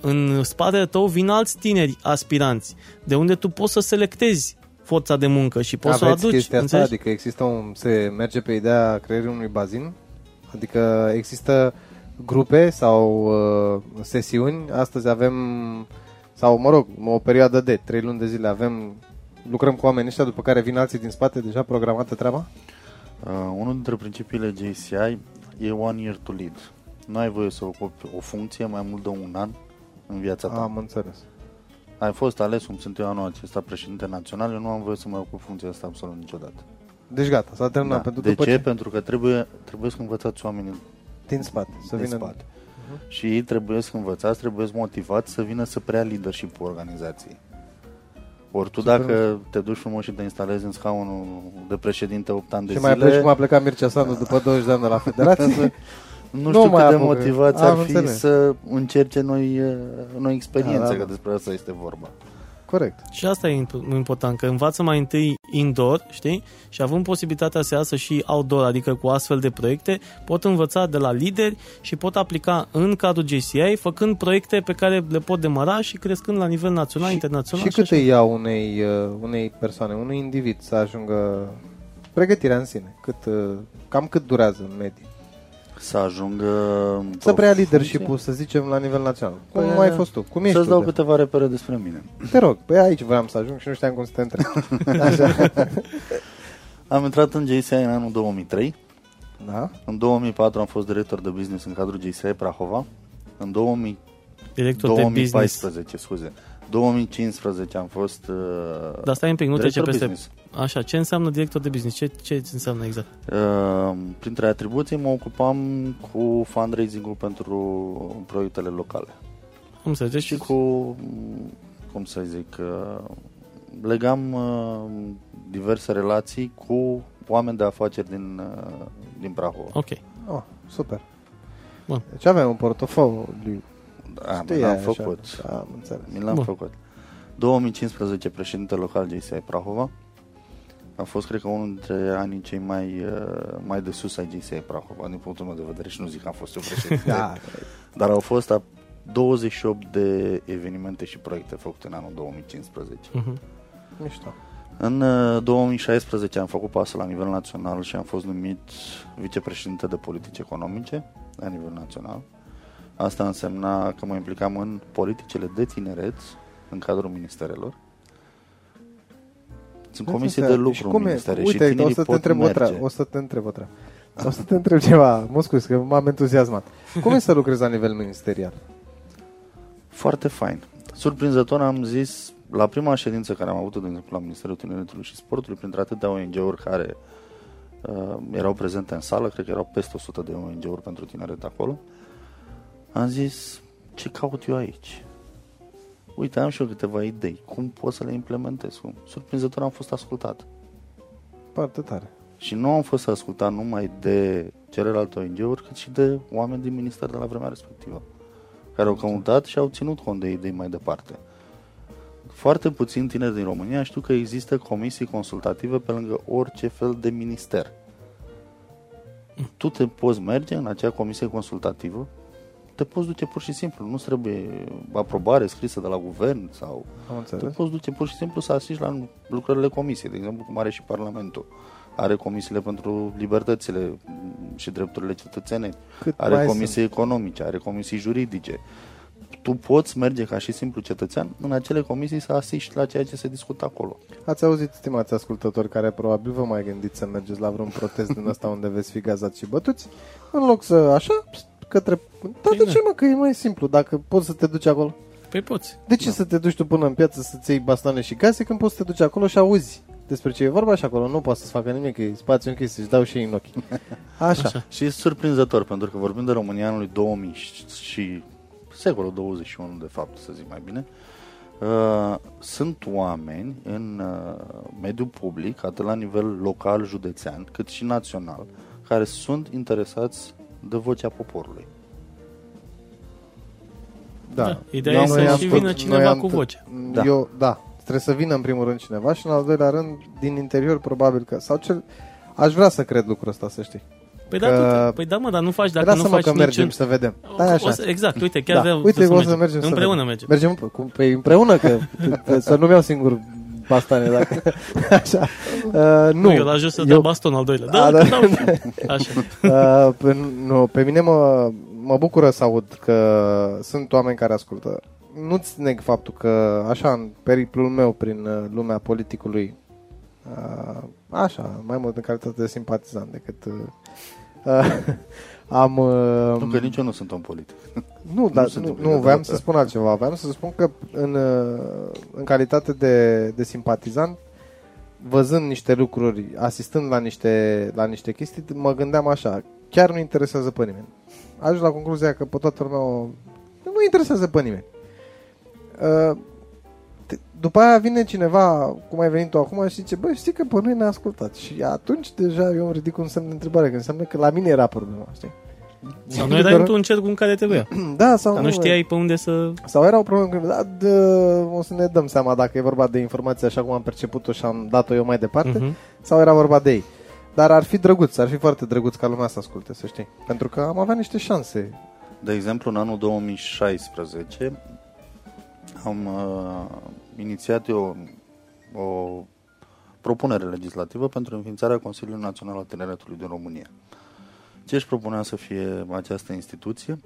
în spatele tău vin alți tineri aspiranți, de unde tu poți să selectezi forța de muncă și poți să o Aveți aduci. chestia asta? înțelegi? Adică există un, se merge pe ideea creării unui bazin? Adică există grupe sau uh, sesiuni? Astăzi avem, sau mă rog, o perioadă de 3 luni de zile avem, lucrăm cu oamenii ăștia, după care vin alții din spate, deja programată treaba? Uh, unul dintre principiile JCI e one year to lead. Nu ai voie să ocupi o funcție mai mult de un an în viața ta. Am înțeles. Ai fost ales, cum sunt eu anul acesta președinte național, eu nu am voie să mai ocup funcția asta absolut niciodată. Deci gata, s-a terminat. Da. Pentru De după ce? Pentru că trebuie, trebuie să învățați oamenii Din spate. Să din vină spate. Și ei trebuie să învățați, trebuie să motivați să vină să preia leadership-ul organizației. Ori tu Super. dacă te duci frumos și te instalezi în scaunul de președinte 8 ani de Și zile, mai pleci cum a plecat Mircea Sandu după 20 de ani de la federație. nu Nu știu mai cât de apucă. motivați Am ar fi înțeles. să încerce noi, eh, noi experiențe, Da, da, da. că despre asta este vorba. Corect. Și asta e imp- important, că învață mai întâi indoor, știi? Și având posibilitatea să iasă și outdoor, adică cu astfel de proiecte, pot învăța de la lideri și pot aplica în cadrul JCI, făcând proiecte pe care le pot demara și crescând la nivel național, internațional. Și cât așa. îi ia unei, uh, unei persoane, unui individ să ajungă pregătirea în sine? Cât, uh, cam cât durează în medie? Să ajungă... Să preia o leadership-ul, funcție? să zicem, la nivel național. Cum Păi, ai fost tu? Cum ești Să-ți tu? dau de- câteva repere despre mine. Te rog, pe aici vreau să ajung și nu știam cum să te întreb. Așa. Am intrat în JCI în anul 2003. Da? În 2004 am fost director de business în cadrul JCI Prahova. În 2000, Director de business. 2014, scuze. 2015 am fost uh, Dar stai un pic, nu trece director peste... business. Așa, ce înseamnă director de business? Ce, ce înseamnă exact? Uh, printre atribuții mă ocupam cu fundraising-ul pentru proiectele locale. Cum să zici? Și cu, cum să zic, uh, legam uh, diverse relații cu oameni de afaceri din, uh, din Prahova. Ok. Oh, super. Bun. Deci avem un portofoliu. Da, Știi, mi l-am așa. făcut. Da, am înțeles. Mi l-am Bun. făcut. 2015 președinte local JCI Prahova. A fost, cred că, unul dintre anii cei mai, uh, mai de sus ai JCI Prahova, din punctul meu de vedere, și nu zic că am fost eu președinte. Da, Dar au fost a 28 de evenimente și proiecte făcute în anul 2015. Uh-huh. mișto. În uh, 2016 am făcut pasul la nivel național și am fost numit vicepreședinte de politici economice la nivel național. Asta însemna că mă implicam în politicile de tineret în cadrul ministerelor. Sunt comisii de Și lucru în cum e? ministere și Uite, o tinerii să te pot întreb o merge. treabă. O să te întreb o treabă. O să te întreb ceva, mă scuzi, că m-am entuziasmat. Cum e să lucrezi la nivel ministerial? Foarte fain. Surprinzător am zis, la prima ședință care am avut-o, de exemplu, la Ministerul Tineretului și Sportului, printre atâtea ONG-uri care uh, erau prezente în sală, cred că erau peste 100 de ONG-uri pentru tineret acolo, am zis, ce caut eu aici? Uite, am și eu câteva idei. Cum pot să le implementez? Cum? Surprinzător am fost ascultat. Foarte tare. Și nu am fost ascultat numai de celelalte ONG-uri, cât și de oameni din minister de la vremea respectivă, care au căutat și au ținut cont de idei mai departe. Foarte puțin tineri din România știu că există comisii consultative pe lângă orice fel de minister. Tu te poți merge în acea comisie consultativă te poți duce pur și simplu. Nu trebuie aprobare scrisă de la guvern sau... Am Te înțeles. poți duce pur și simplu să asisti la lucrările comisiei, de exemplu, cum are și Parlamentul. Are comisiile pentru libertățile mm, și drepturile cetățene, Cât are mai comisii economice, are comisii juridice. Tu poți merge ca și simplu cetățean în acele comisii să asiști la ceea ce se discută acolo. Ați auzit, stimați ascultători, care probabil vă mai gândiți să mergeți la vreun protest din ăsta unde veți fi gazați și bătuți, în loc să așa, către... Da, de Bine. ce mă, că e mai simplu, dacă poți să te duci acolo. Păi poți. De ce să te duci tu până în piață să-ți iei bastoane și gaze când poți să te duci acolo și auzi despre ce e vorba și acolo nu poate să-ți facă nimic, că e spațiu închis, își dau și ei în ochi. Așa. Așa. Și e surprinzător, pentru că vorbim de România anului 2000 și- și secolul 21, de fapt, să zic mai bine, uh, sunt oameni în uh, mediul public, atât la nivel local, județean, cât și național, care sunt interesați de vocea poporului. Da. Da, ideea Eu- e să noi am și tot- vină cineva noi am cu tot- voce. Da. Eu, da, trebuie să vină în primul rând cineva și în al doilea rând din interior probabil că, sau cel, aș vrea să cred lucrul ăsta, să știi. Păi Că- da, tu, păi da, mă, dar nu faci dacă nu Lasă-mă faci că mergem niciun... să vedem. Da, așa. O să, exact, uite, chiar da. vreau Uite, să, o mergem. să mergem să Împreună vedem. mergem. Mergem cu, pe, împreună, că, că să nu-mi iau singur bastane, dacă... Așa. Uh, nu, Nu, eu l-ajut să dau baston al doilea. Da, A, da, da. da. Așa. Uh, pe, nu, pe mine mă, mă bucură să aud că sunt oameni care ascultă. Nu-ți neg faptul că, așa, în periplul meu prin uh, lumea politicului, uh, așa, mai mult în calitate de simpatizant decât... Uh, uh, am... Uh, Nu că nici eu nu sunt om politic. nu, dar sunt nu, obligat nu, voiam de să asta. spun altceva. Voiam să spun că în, uh, în calitate de, de simpatizant, văzând niște lucruri, asistând la niște, la niște chestii, mă gândeam așa, chiar nu interesează pe nimeni. Ajung la concluzia că pe toată lumea o... nu interesează pe nimeni. Uh, te- după aia vine cineva, cum ai venit tu acum, și zice, băi, știi că pe noi ne-a ascultat. Și atunci deja eu îmi ridic un semn de întrebare, că înseamnă că la mine era problema, știi? Sau noi erai tu în cercul în care trebuia. Da, sau Dar nu știai pe unde să... sau era o problemă că da, de, o să ne dăm seama dacă e vorba de informație așa cum am perceput-o și am dat-o eu mai departe, Mhm. sau era vorba de ei. Dar ar fi drăguț, ar fi foarte drăguț ca lumea să asculte, să știi. Pentru că am avea niște șanse. De exemplu, în anul 2016 am uh, inițiat eu o propunere legislativă pentru înființarea Consiliului Național al Tineretului din România. Ce își propunea să fie această instituție?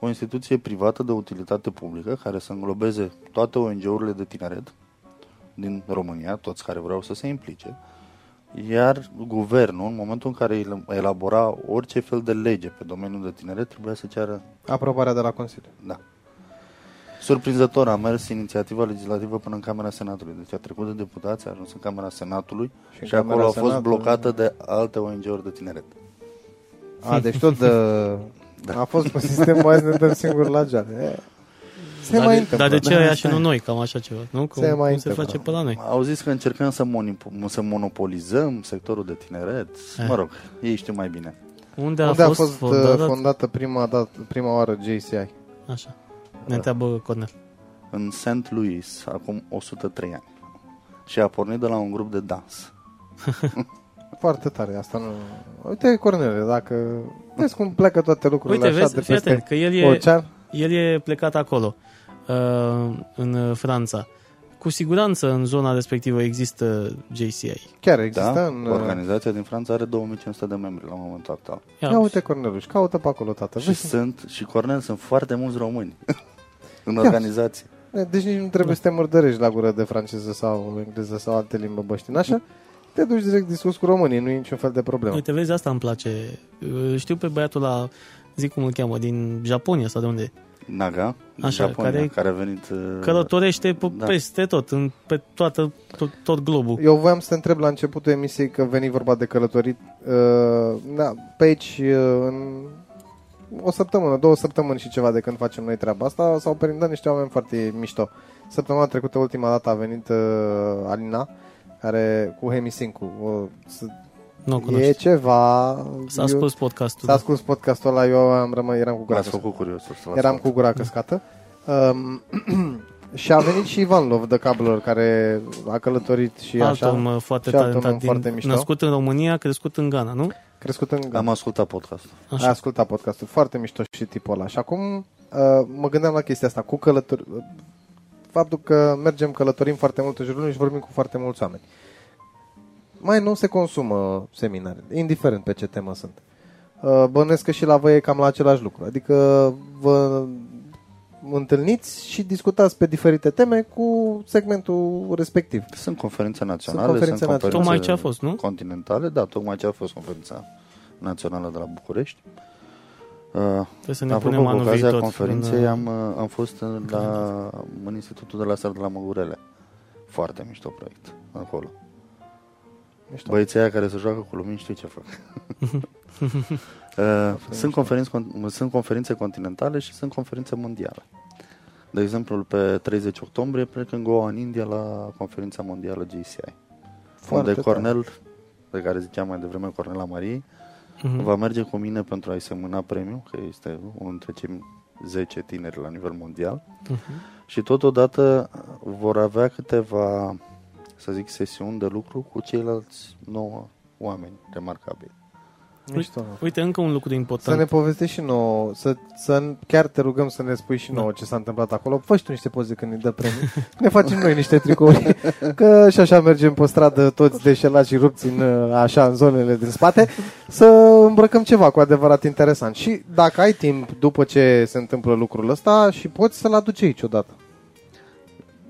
O instituție privată de utilitate publică care să înglobeze toate ONG-urile de tineret din România, toți care vreau să se implice, iar guvernul, în momentul în care el- elabora orice fel de lege pe domeniul de tineret, trebuia să ceară Aprobarea de la Consiliu. da. Surprinzător a mers inițiativa legislativă până în Camera Senatului. Deci a trecut de deputați, a ajuns în Camera Senatului Și și, în și acolo Camera a fost Senatului- blocată de alte ONG-uri de tineret. A, deci tot de... Da. A fost pe sistem, mai ne dăm singur la geale. E, Se Dar mai de, întâmplă. dar de ce Da, aia asta și nu e. noi, cam așa ceva, nu? Cum, Se mai cum se întâmplă. face pe la noi. Au zis că încercăm să, monip- să monopolizăm sectorul de tineret. Eh. Mă rog, ei știu mai bine. Unde a Unde a fost, fost uh, fondată? fondată prima, dată, prima oară JCI? Așa. Ne întreabă Cornel. În St. Louis, acum 103 ani. Și a pornit de la un grup de dans. Foarte tare, asta nu... Uite, Cornele, dacă... Vezi cum pleacă toate lucrurile Uite, așa vezi, de fii atent, peste că el e, ocean. el e plecat acolo, uh, în Franța. Cu siguranță în zona respectivă există JCI. Chiar există Da? în... Organizația din Franța are 2500 de membri la momentul actual. Ia, Ia uite, Corneluș, și caută pe acolo, tată. Și Vezi? sunt, și Cornel, sunt foarte mulți români în organizație. Deci nici nu trebuie să te murdărești la gură de franceză sau engleză sau alte limbă băștini, așa? Te duci direct discus cu românii, nu e niciun fel de problemă. Uite, vezi, asta îmi place. Uh, Știu pe băiatul la, zic cum îl cheamă, din Japonia sau de unde e. Naga, din Așa, Japonia, care- care, a venit... uh, Călătorește pe, Da. peste tot, în, pe toată, tot, tot globul. Eu voiam să te întreb la începutul emisiei că veni vorba de călătorit. Uh, da, pe aici, uh, în o săptămână, două săptămâni și ceva de când facem noi treaba asta, s-au perindat niște oameni foarte mișto. Săptămâna trecută, ultima dată, a venit uh, Alina, care cu Hemisincu. O, să, Nu o e cunoști. ceva... S-a eu- scos podcastul. S-a scos podcastul ăla, eu am rămă, eram cu gura M-ați căscată. făcut curios. să l-ați Eram făcut. cu gura căscată. Um, și a venit și Ivan Lov de Cablor, care a călătorit și Alt așa. om uh, foarte și alt om talentat, foarte din, mișto. născut în România, crescut în Ghana, nu? Crescut în Am ascultat podcastul. Așa. Ai ascultat podcastul. Foarte mișto și tipul ăla. Și acum uh, mă gândeam la chestia asta cu călători. Faptul că mergem, călătorim foarte mult în jurul lumii și vorbim cu foarte mulți oameni. Mai nu se consumă seminare, indiferent pe ce temă sunt. Uh, bănesc că și la voi e cam la același lucru. Adică vă întâlniți și discutați pe diferite teme cu segmentul respectiv. Sunt conferințe naționale, sunt conferințe, sunt conferințe Tocmai ce a fost, nu? continentale, da, tocmai ce a fost conferința națională de la București. Uh, Trebuie să ne Apropo, punem cu anul ocazia viitor. conferinței în, am, uh, am fost în, la, în Institutul de la Sar de la Măgurele. Foarte mișto proiect acolo. Mișto. Băieții aia care se joacă cu lumini știu ce fac. uh, sunt, conferințe, sunt conferințe continentale și sunt conferințe mondiale. De exemplu, pe 30 octombrie plec în Goa, în India, la conferința mondială GCI. Foarte unde tare. Cornel, pe care ziceam mai devreme Cornel Amariei, Mhm. va merge cu mine pentru a-i semâna premiu, că este unul dintre cei 10 tineri la nivel mondial. Mhm. Și totodată vor avea câteva, să zic, sesiuni de lucru cu ceilalți 9 oameni remarcabili. Mișto. Uite, încă un lucru Să important. ne povestești și nouă, să, să chiar te rugăm să ne spui și nouă ce s-a întâmplat acolo. Fă și tu niște poze când ne dă premii. Ne facem noi niște tricouri. Că și așa mergem pe stradă toți deșelați și rupți în, uh, așa în zonele din spate. Să îmbrăcăm ceva cu adevărat interesant. Și dacă ai timp după ce se întâmplă lucrul ăsta și poți să-l aduci aici odată.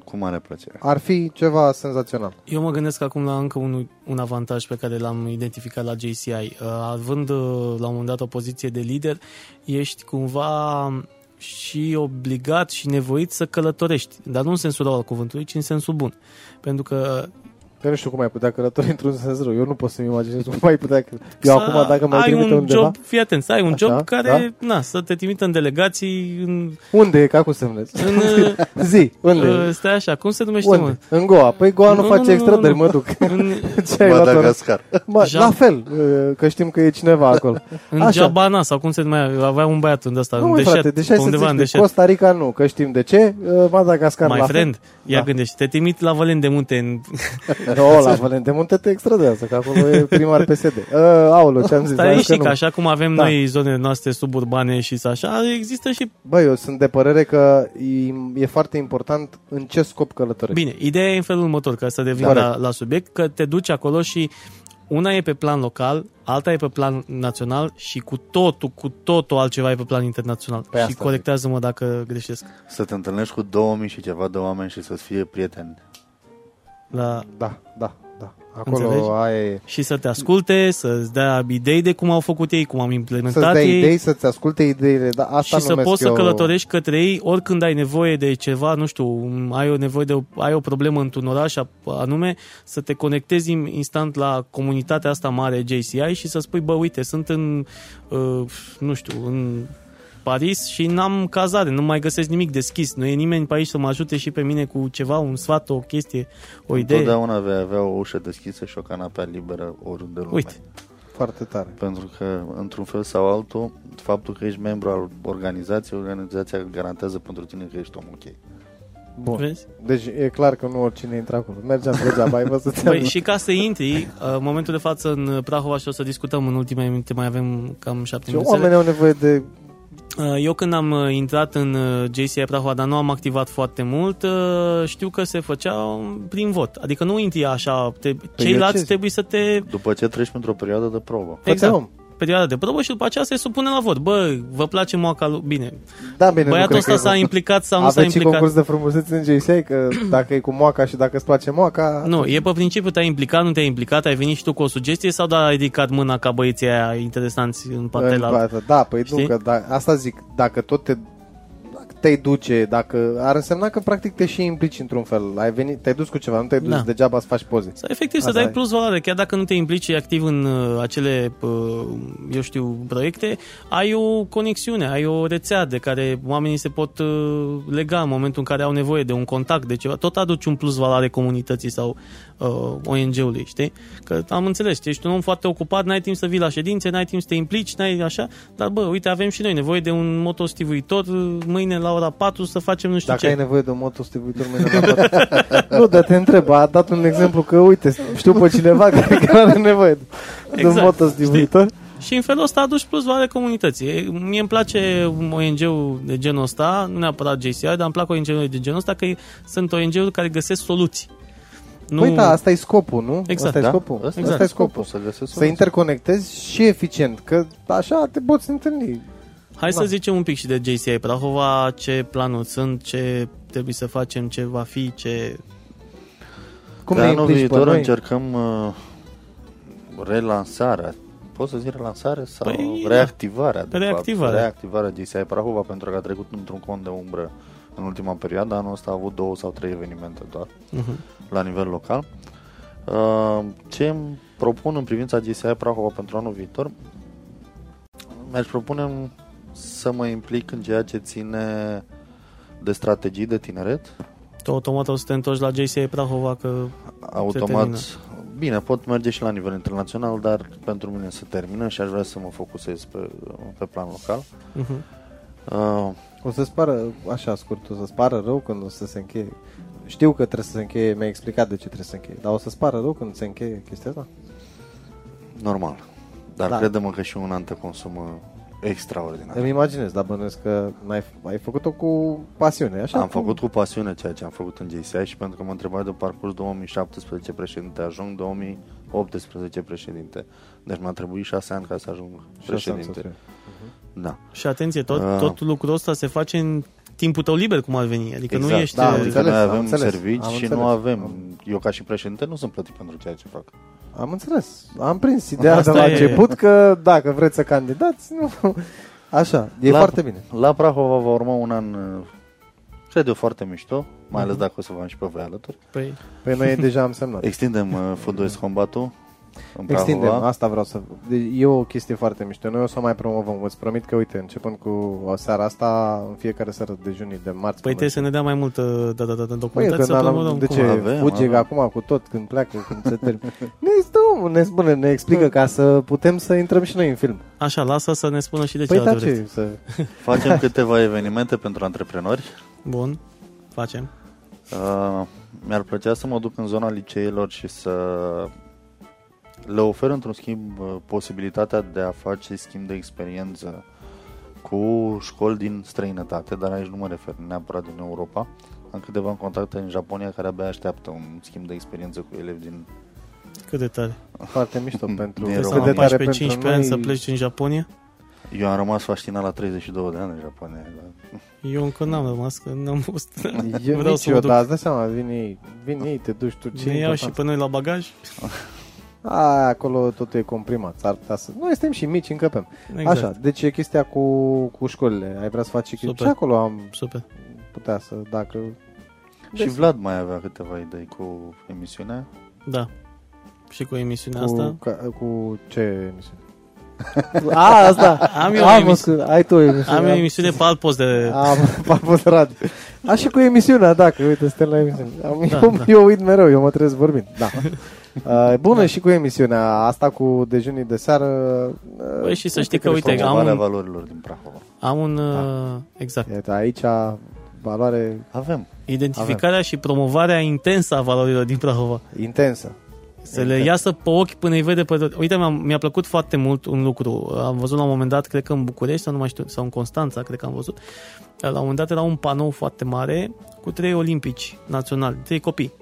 Cu mare plăcere. Ar fi ceva senzațional. Eu mă gândesc acum la încă un, un avantaj pe care l-am identificat la JCI. Uh, Având uh, la un moment dat o poziție de lider, ești cumva și obligat și nevoit să călătorești, dar nu în sensul rău al cuvântului, ci în sensul bun. Pentru că Eu nu știu cum ai putea călători într-un sens rău. Eu nu pot să-mi imaginez cum ai putea... Eu să acum, dacă mă ai trimite un undeva... job, fii atent, să ai un Așa, job care, na, să te trimită în delegații, în, Unde e? Ca cum semnezi? în uh, Zi, unde e? uh, stai așa, cum se numește, mă? Unde? În Goa. Păi Goa nu, Nu, face nu, nu, extrădări, nu. mă duc. În, Ce ai luat ora? Madagascar. Mă, Jean- la fel, uh, că știm că e cineva acolo. în Așa. Jabana, sau cum se numea, avea un băiat unde ăsta, nu, în mă, deșert, frate, deci pe hai să undeva în zici, deșert. Costa Rica nu, că știm de ce. Uh, Madagascar My la friend, ia Da. gândește, te trimit la Vălen de Munte în... fel. No, la Valente Munte te extradează, că acolo e primar PSD. Uh, aolo, ce-am zis? Stai hai și că că nu. așa cum avem Da. noi zonele noastre suburbane și așa, există și... Bă, eu sunt de părere că e, e foarte important în ce scop călătorești. Bine, ideea e în felul următor, ca să revin Corect. la, la subiect, că te duci acolo și una e pe plan local, alta e pe plan național și cu totul, cu totul altceva e pe plan internațional. Păi și asta corectează-mă dacă greșesc. Să te întâlnești cu 2000 și ceva de oameni și să-ți fie prieteni. La, Da, da, da. Acolo Înțelegi? aia e. și să te asculte, să-ți dea idei de cum au făcut ei, cum am Să-ți implementat dea ei. idei, să-ți asculte ideile. Da, asta și să numesc poți eu... să călătorești către ei oricând ai nevoie de ceva, nu știu, ai o nevoie de o, ai o problemă într-un oraș anume, să te conectezi instant la comunitatea asta mare JCI și să spui, bă, uite, sunt în, uh, nu știu, în Paris și n-am cazare, nu mai găsesc nimic deschis, nu e nimeni pe aici să mă ajute și pe mine cu ceva, un sfat, o chestie, o idee. Totdeauna vei avea o ușă deschisă și o canapea liberă oriunde în lume. Uite, Foarte tare. Pentru că, într-un fel sau altul, faptul că ești membru al organizației, organizația garantează pentru tine că ești om ok. Bun. vezi? Deci e clar că nu oricine intră acolo. Mergeam degeaba, ai văzut? Păi, și ca să intri, uh, în momentul de față în Prahova și o să discutăm în ultimele minute, mai avem cam șapte Și minute. oamenii au nevoie de... Uh, Eu când am uh, intrat în uh, JCI Prahova, dar nu am activat foarte mult, uh, știu că se făcea prin vot. Adică nu intri așa, te, eu ceilalți ce zic? trebuie să te... După ce treci printr-o perioadă de probă. Exact. om. Perioada de probă și după aceea se supune la vot. Bă, vă place moaca lui... Bine, Da, bine, nu băiatul cred ăsta că s-a e- implicat sau nu s-a Aveți și implicat. concurs de frumusețe în JCI, că dacă e cu moaca și dacă îți place moaca... Nu, e pe principiu, te-ai implicat, nu te-ai implicat, ai venit și tu cu o sugestie sau doar ai ridicat mâna ca băieții aia interesanți în partea în la partea- Da, păi Știi? nu, că da, asta zic, dacă tot te dacă te duce, dacă ar însemna că practic te și implici într-un fel. Ai venit, te-ai dus cu ceva, nu te-ai dus Da. degeaba să faci poze. Sau efectiv să Asta dai e. plus valoare, chiar dacă nu te implici activ în uh, acele, uh, eu știu, proiecte, ai o conexiune, ai o rețea de care oamenii se pot uh, lega în momentul în care au nevoie de un contact, de ceva. Tot aduci un plus valoare comunității sau uh, ONG-ului, știi? Că am înțeles, ești un om foarte ocupat, n-ai timp să vii la ședințe, n-ai timp să te implici, n-ai așa, dar bă, uite, avem și noi nevoie de un motostivuitor mâine la ora 4 să facem nu știu Dacă ce. ai nevoie de un motostivuitor mâine la 4. nu, dar te întreb, a dat un exemplu că, uite, știu pe cineva care chiar are nevoie de un Exact, motostivuitor. Și în felul ăsta aduci plus valoare comunității. E, Mie îmi place ONG-ul de genul ăsta, nu neapărat JCI, dar îmi plac ONG-urile de genul ăsta, că sunt ONG-uri care găsesc soluții. Nu... Păi da, asta e scopul, nu? Exact. Asta e Da? scopul. Ăsta Asta e e scopul. Să găsesc Să soluții. interconectezi și eficient, că așa te poți întâlni. Hai Da. să zicem un pic și de JCI Prahova, ce planuri sunt, ce trebuie să facem, ce va fi, ce... Cum de ne anul implici pe viitor noi? încercăm uh, relansarea. Pot să zic relansare sau Păi, da. reactivarea? de fapt. Reactivarea. Reactivarea GCI Prahova pentru că a trecut într-un cont de umbră în ultima perioadă. Anul ăsta a avut două sau trei evenimente doar Uh-huh. la nivel local. Uh, ce îmi propun în privința GCI Prahova pentru anul viitor? Mi-aș propune să mă implic în ceea ce ține de strategii de tineret. Tu automat o să te întorci la JCI Prahova, că automat, termină. bine, pot merge și la nivel internațional, dar pentru mine se termină și aș vrea să mă focusez pe, pe plan local. uh-huh. Uh, O să-ți pară, așa scurt, o să-ți pară rău când o să se încheie. Știu că trebuie să se încheie, mi-ai explicat de ce trebuie să se încheie, dar o să-ți pară rău când se încheie chestia asta? normal. Dar Da. da. crede-mă că și un an te consumă extraordinar. Îmi imaginez, dar bănuiesc că n-ai, ai făcut-o cu pasiune, așa? Am făcut cu pasiune ceea ce am făcut în JCI și pentru că mă întrebai de parcurs 2017 președinte, ajung 2018 președinte. Deci m-a trebuit șase ani ca să ajung Și așa am să președinte. fie. Da. Și atenție, tot, Ah. tot lucrul ăsta se face în timpul tău liber, cum ar veni. Adică nu Exact. ești... Da, am Adică înțeles, noi am avem înțeles, servici am și înțeles. nu avem. Am- Eu ca și președinte nu sunt plătit pentru ceea ce fac. Am înțeles. Am prins ideea Asta de la e- început că dacă vreți să candidați, nu... Așa, e La- foarte bine. La Prahova va urma un an, uh, cred eu, foarte mișto, mai ales Mhm. dacă o să vă am și pe voi alături. Păi, Păi noi deja am semnat. Extindem uh, Football Combatul în Extindem, Prahova. asta vreau să... de- E o chestie foarte mișto. Noi o să o mai promovăm. Îți promit că, uite, începând cu o seara asta, în fiecare seară de juni, de marți. păi până trebuie să ne dea mai multă da, da, da, da, Păi, documentație că să n-am- promovăm de cum. ce Avem, fuge avem. acum cu tot când pleacă, când se termină. ne stă omul, ne spune, ne explică ca să putem să intrăm și noi în film. Așa, lasă să ne spună și de Păi da, cealaltă ce? ureche. Să... Facem câteva evenimente pentru antreprenori. Bun, facem. Uh, mi-ar plăcea să mă duc în zona liceilor și să le ofer într-un schimb uh, posibilitatea de a face schimb de experiență cu școli din străinătate, dar aici nu mă refer neapărat din Europa. Am câteva contacte în Japonia care abia așteaptă un schimb de experiență cu elevi din... Cât de tare. Foarte mișto pentru... Din Trebuie să România. am cât de tare 14-15 pentru ani noi. să pleci în Japonia. Eu am rămas fascinat la 32 de ani în Japonia. Dar... Eu încă n-am rămas, că n-am fost. Eu Vreau nici să mă eu, duc. dar îți dai seama, vin ei, vin ei, te duci tu, ce Ne iau important și pe noi la bagaj. A, acolo totul e comprimat. S-ar putea să... Noi suntem și mici, încăpem. Exact. Așa, deci e chestia cu, cu școlile. Ai vrea să faci și chestia? Super. Și acolo am Super. putea să, dacă... Și Vlad mai avea câteva idei cu emisiunea. Da. Și cu emisiunea Cu, asta. ca, cu ce emisiune? A, asta! Am eu o Am, emisiune. scuze, ai tu o emisiune. Am o emisiune pe alt post de... Am, am fost radio. A, și cu emisiunea, da, că uite, suntem la emisiune. Am, Da, eu, da. eu uit mereu, eu mă trezesc vorbind. Da. Uh, bună și cu emisiunea asta cu dejunii de seară. Uh, Băi, și să nu știi știu că, care uite, este- am Promovarea un- valorilor din Prahova. Am un... Da. Uh, exact. Iată, aici valoare Avem. Identificarea și promovarea intensă a valorilor din Prahova. intensă. Să le iasă pe ochi până îi vede pe tot. Uite, mi-a, mi-a plăcut foarte mult un lucru. Am văzut la un moment dat, cred că în București sau nu mai știu, sau în Constanța, cred că am văzut. La un moment dat era un panou foarte mare cu trei olimpici naționali, trei copii.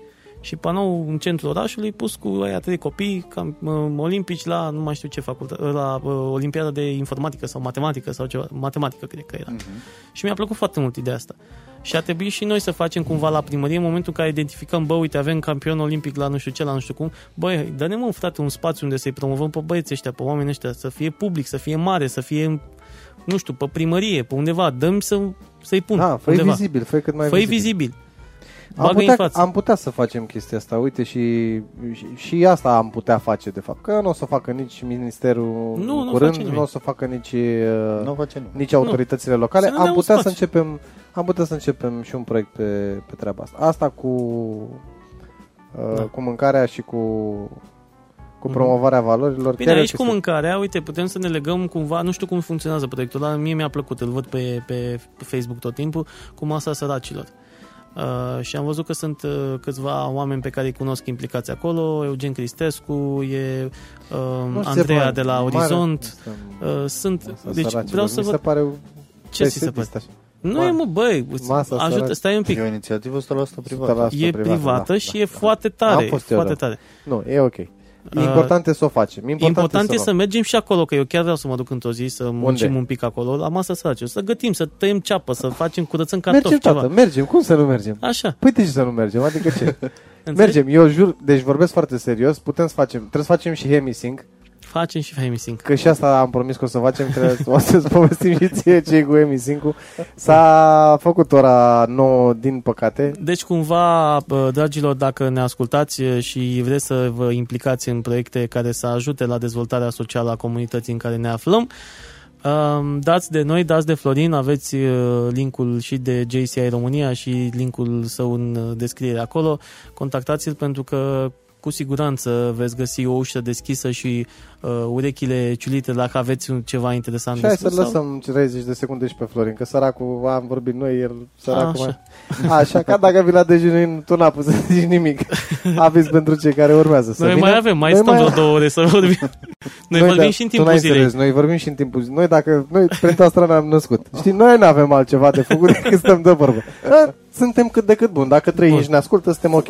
Și panou în centrul orașului pus cu aia trei copii cam, uh, olimpici la nu mai știu ce facultate, la uh, Olimpiada de informatică sau matematică sau ceva, matematică cred că era. Uh-huh. Și mi-a plăcut foarte mult ideea asta. Și a trebuit și noi să facem cumva la primărie, în momentul în care identificăm, bă, uite, avem campion olimpic la nu știu ce, la nu știu cum, băi, dă-ne mă, frate, un spațiu unde să-i promovăm pe băieții ăștia, pe oamenii ăștia, să fie public, să fie mare, să fie, nu știu, pe primărie, pe undeva, dăm să, să-i pun Da, fă undeva. vizibil, fă cât mai Fă-i vizibil. vizibil. Am Bagă-i în putea, față. am putea să facem chestia asta, uite, și, și, și asta am putea face, de fapt. Că nu o să facă nici Ministerul Nu, în nu curând, face nimeni. nu o să facă nici, uh, Nu face nimeni. nici autoritățile locale. Să ne Am dea un putea să spațiu. începem am putea să începem și un proiect pe, pe treaba asta. Asta cu uh, Da. cu mâncarea și cu, cu Mhm. promovarea valorilor. Bine, chiar e o aici cu chestie- mâncarea, uite, putem să ne legăm cumva, nu știu cum funcționează proiectul, dar mie mi-a plăcut, îl văd pe, pe Facebook tot timpul, cu masa săracilor. Uh, și am văzut că sunt uh, câțiva oameni pe care îi cunosc implicați acolo, Eugen Cristescu, e uh, Nu știu ce Andreea pare- de la mare- Orizont, Asta- uh, sunt, asta deci săracilor. vreau să Mi se văd pare ce ți se pare. pesimist așa. Nu Ma- e mă, băi, Masa ajută, săraci. stai un pic. E o inițiativă 100% privată. 100% E privată da, și da, e da. foarte tare, Am fost eu, foarte da. tare. Nu, e ok. Uh, Important e să o facem. Important, Important e să luăm. mergem și acolo, că eu chiar vreau să mă duc într-o zi să muncim Unde? un pic acolo, la masa sărace, să gătim, să tăiem ceapă, să facem, curățăm cartofi, Mergem, ceva. tată, mergem. Cum să nu mergem? Așa, Păi de ce să nu mergem? Adică ce? înțelegi? mergem, eu jur, deci vorbesc foarte serios, putem să facem, trebuie să facem și hemisync, Facem și hemisync. că și asta am promis că o să facem, trebuie să, o să-ți povestim și ție ce cu hemisync S-a făcut ora 9 din păcate. Deci cumva, bă, dragilor, dacă ne ascultați e, și vreți să vă implicați în proiecte care să ajute la dezvoltarea socială a comunității în care ne aflăm, um, dați de noi, dați de Florin, aveți uh, linkul și de JCI România și linkul său în uh, descriere acolo. Contactați-l pentru că cu siguranță veți găsi o ușă deschisă și uh, urechile ciulite dacă aveți un, ceva interesant Și hai de să spus. sau- lăsăm 30 de secunde și pe Florin, că săracul, am vorbit noi, el săracul Așa. mai... Așa, ca dacă vi la dejun tu n-a pus să zici nimic. Aviz pentru cei care urmează să Noi vină. mai avem, mai Noi stăm vreo două ore să vorbim. Noi, vorbim da, și în tu timpul n-ai zilei. înțeles, Noi vorbim și în timpul zilei. Noi dacă, noi pentru asta ne-am născut. Știi, noi nu avem altceva de făcut decât stăm de vorbă. A, Suntem cât de cât buni. Dacă trei Bun. inși ne ascultă, suntem ok.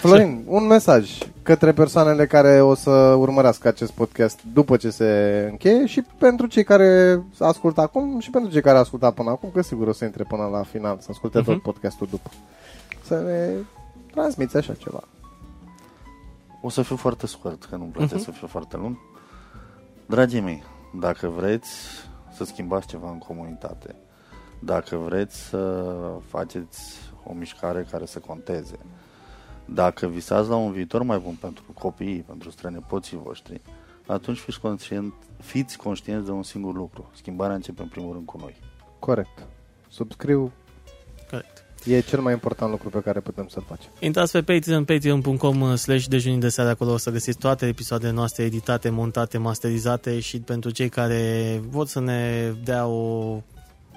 Florin, un mesaj către persoanele care o să urmărească acest podcast după ce se încheie și pentru cei care ascultă acum și pentru cei care ascultă până acum, că sigur o să intre până la final, să asculte tot Mhm. podcastul după. Să ne transmiți așa ceva. O să fiu foarte scurt, că nu-mi place Mhm. să fiu foarte lung. Dragii mei, dacă vreți să schimbați ceva în comunitate, dacă vreți să faceți o mișcare care să conteze, dacă visați la un viitor mai bun pentru copiii, pentru strănepoții voștri, atunci fiți conștient, fiți conștienți de un singur lucru. Schimbarea începe în primul rând cu noi. Corect. Subscriu Corect. e cel mai important lucru pe care putem să-l facem. Intrați pe Patreon, patreon.com slash dejunii de seară, acolo o să găsiți toate episoadele noastre editate, montate, masterizate și pentru cei care vor să ne dea o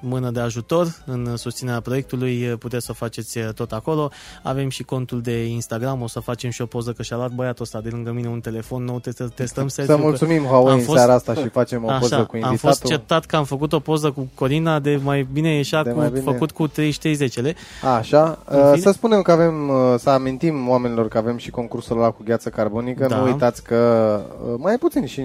mână de ajutor în susținerea proiectului, puteți să o faceți tot acolo. Avem și contul de Instagram, o să facem și o poză că și-a luat băiatul ăsta de lângă mine un telefon nou, te- testăm Să selfie-ul că- mulțumim Huawei am în fost- seara asta și facem o poză Așa, cu am invitatul. fost certat că am făcut o poză cu Corina de mai bine ieșea De cu, mai bine. făcut cu 30-30 Așa, În uh, fine. să spunem că avem, uh, să amintim oamenilor că avem și concursul ăla cu gheață carbonică, Da. nu uitați că uh, mai e puțin și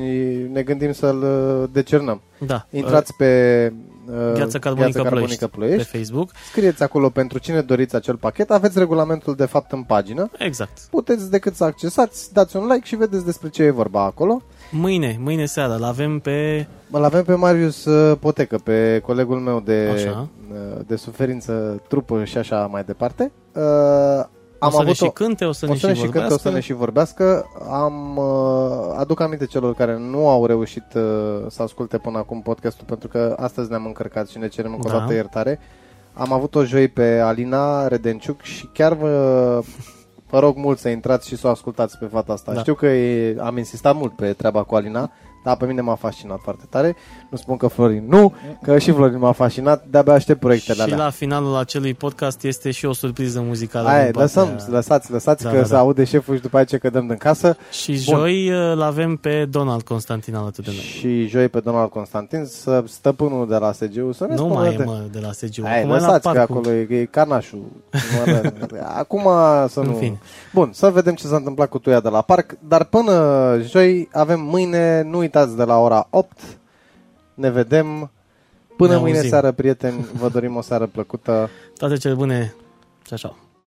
ne gândim să-l uh, decernăm. Da. Intrați pe uh, Gheață Carbonică, Ploiești, pe Ploiești, Facebook. scrieți acolo pentru cine doriți acel pachet, aveți regulamentul de fapt în pagină, Exact. puteți decât să accesați, dați un like și vedeți despre ce e vorba acolo. Mâine, mâine seara, l avem pe... Îl avem pe Marius uh, Potecă, pe colegul meu de, Așa. uh, de suferință, trupă și așa mai departe. Uh, Am o să ne avut și cânte, o să ne o să ne și și cânte, o vorbească. să ne și vorbească. Am, uh, aduc aminte celor care nu au reușit uh, să asculte până acum podcastul, pentru că astăzi ne-am încărcat și ne cerem încă o Da. dată iertare. Am avut-o joi pe Alina Redenciuc și chiar vă, vă rog mult să intrați și să o ascultați pe fata asta. Da. Știu că e, am insistat mult pe treaba cu Alina, dar pe mine m-a fascinat foarte tare. Nu spun că Florin nu, că și Florin m-a fascinat, de-abia aștept proiectele Și alea. la finalul acelui podcast este și o surpriză muzicală. Aia, din partea- lăsăm, lăsați, lăsați Da, că da, se da. aude șeful și după aceea cădem din casă. Și Bun. joi îl avem pe Donald Constantin alături de noi. Și joi pe Donald Constantin, să stăpânul de la SGU să ne Nu spună mai e, de- mă, de la SGU. Hai, Acum e la lăsați că parcul. acolo e, e carnașul. Mă, Acum să În nu... fine. Bun, să vedem ce s-a întâmplat cu tuia de la parc, dar până joi avem mâine, nu uitați de la ora 8, ne vedem. Până Ne mâine auzim. seară, prieteni, vă dorim o seară plăcută. Toate cele bune. Ciao, ciao.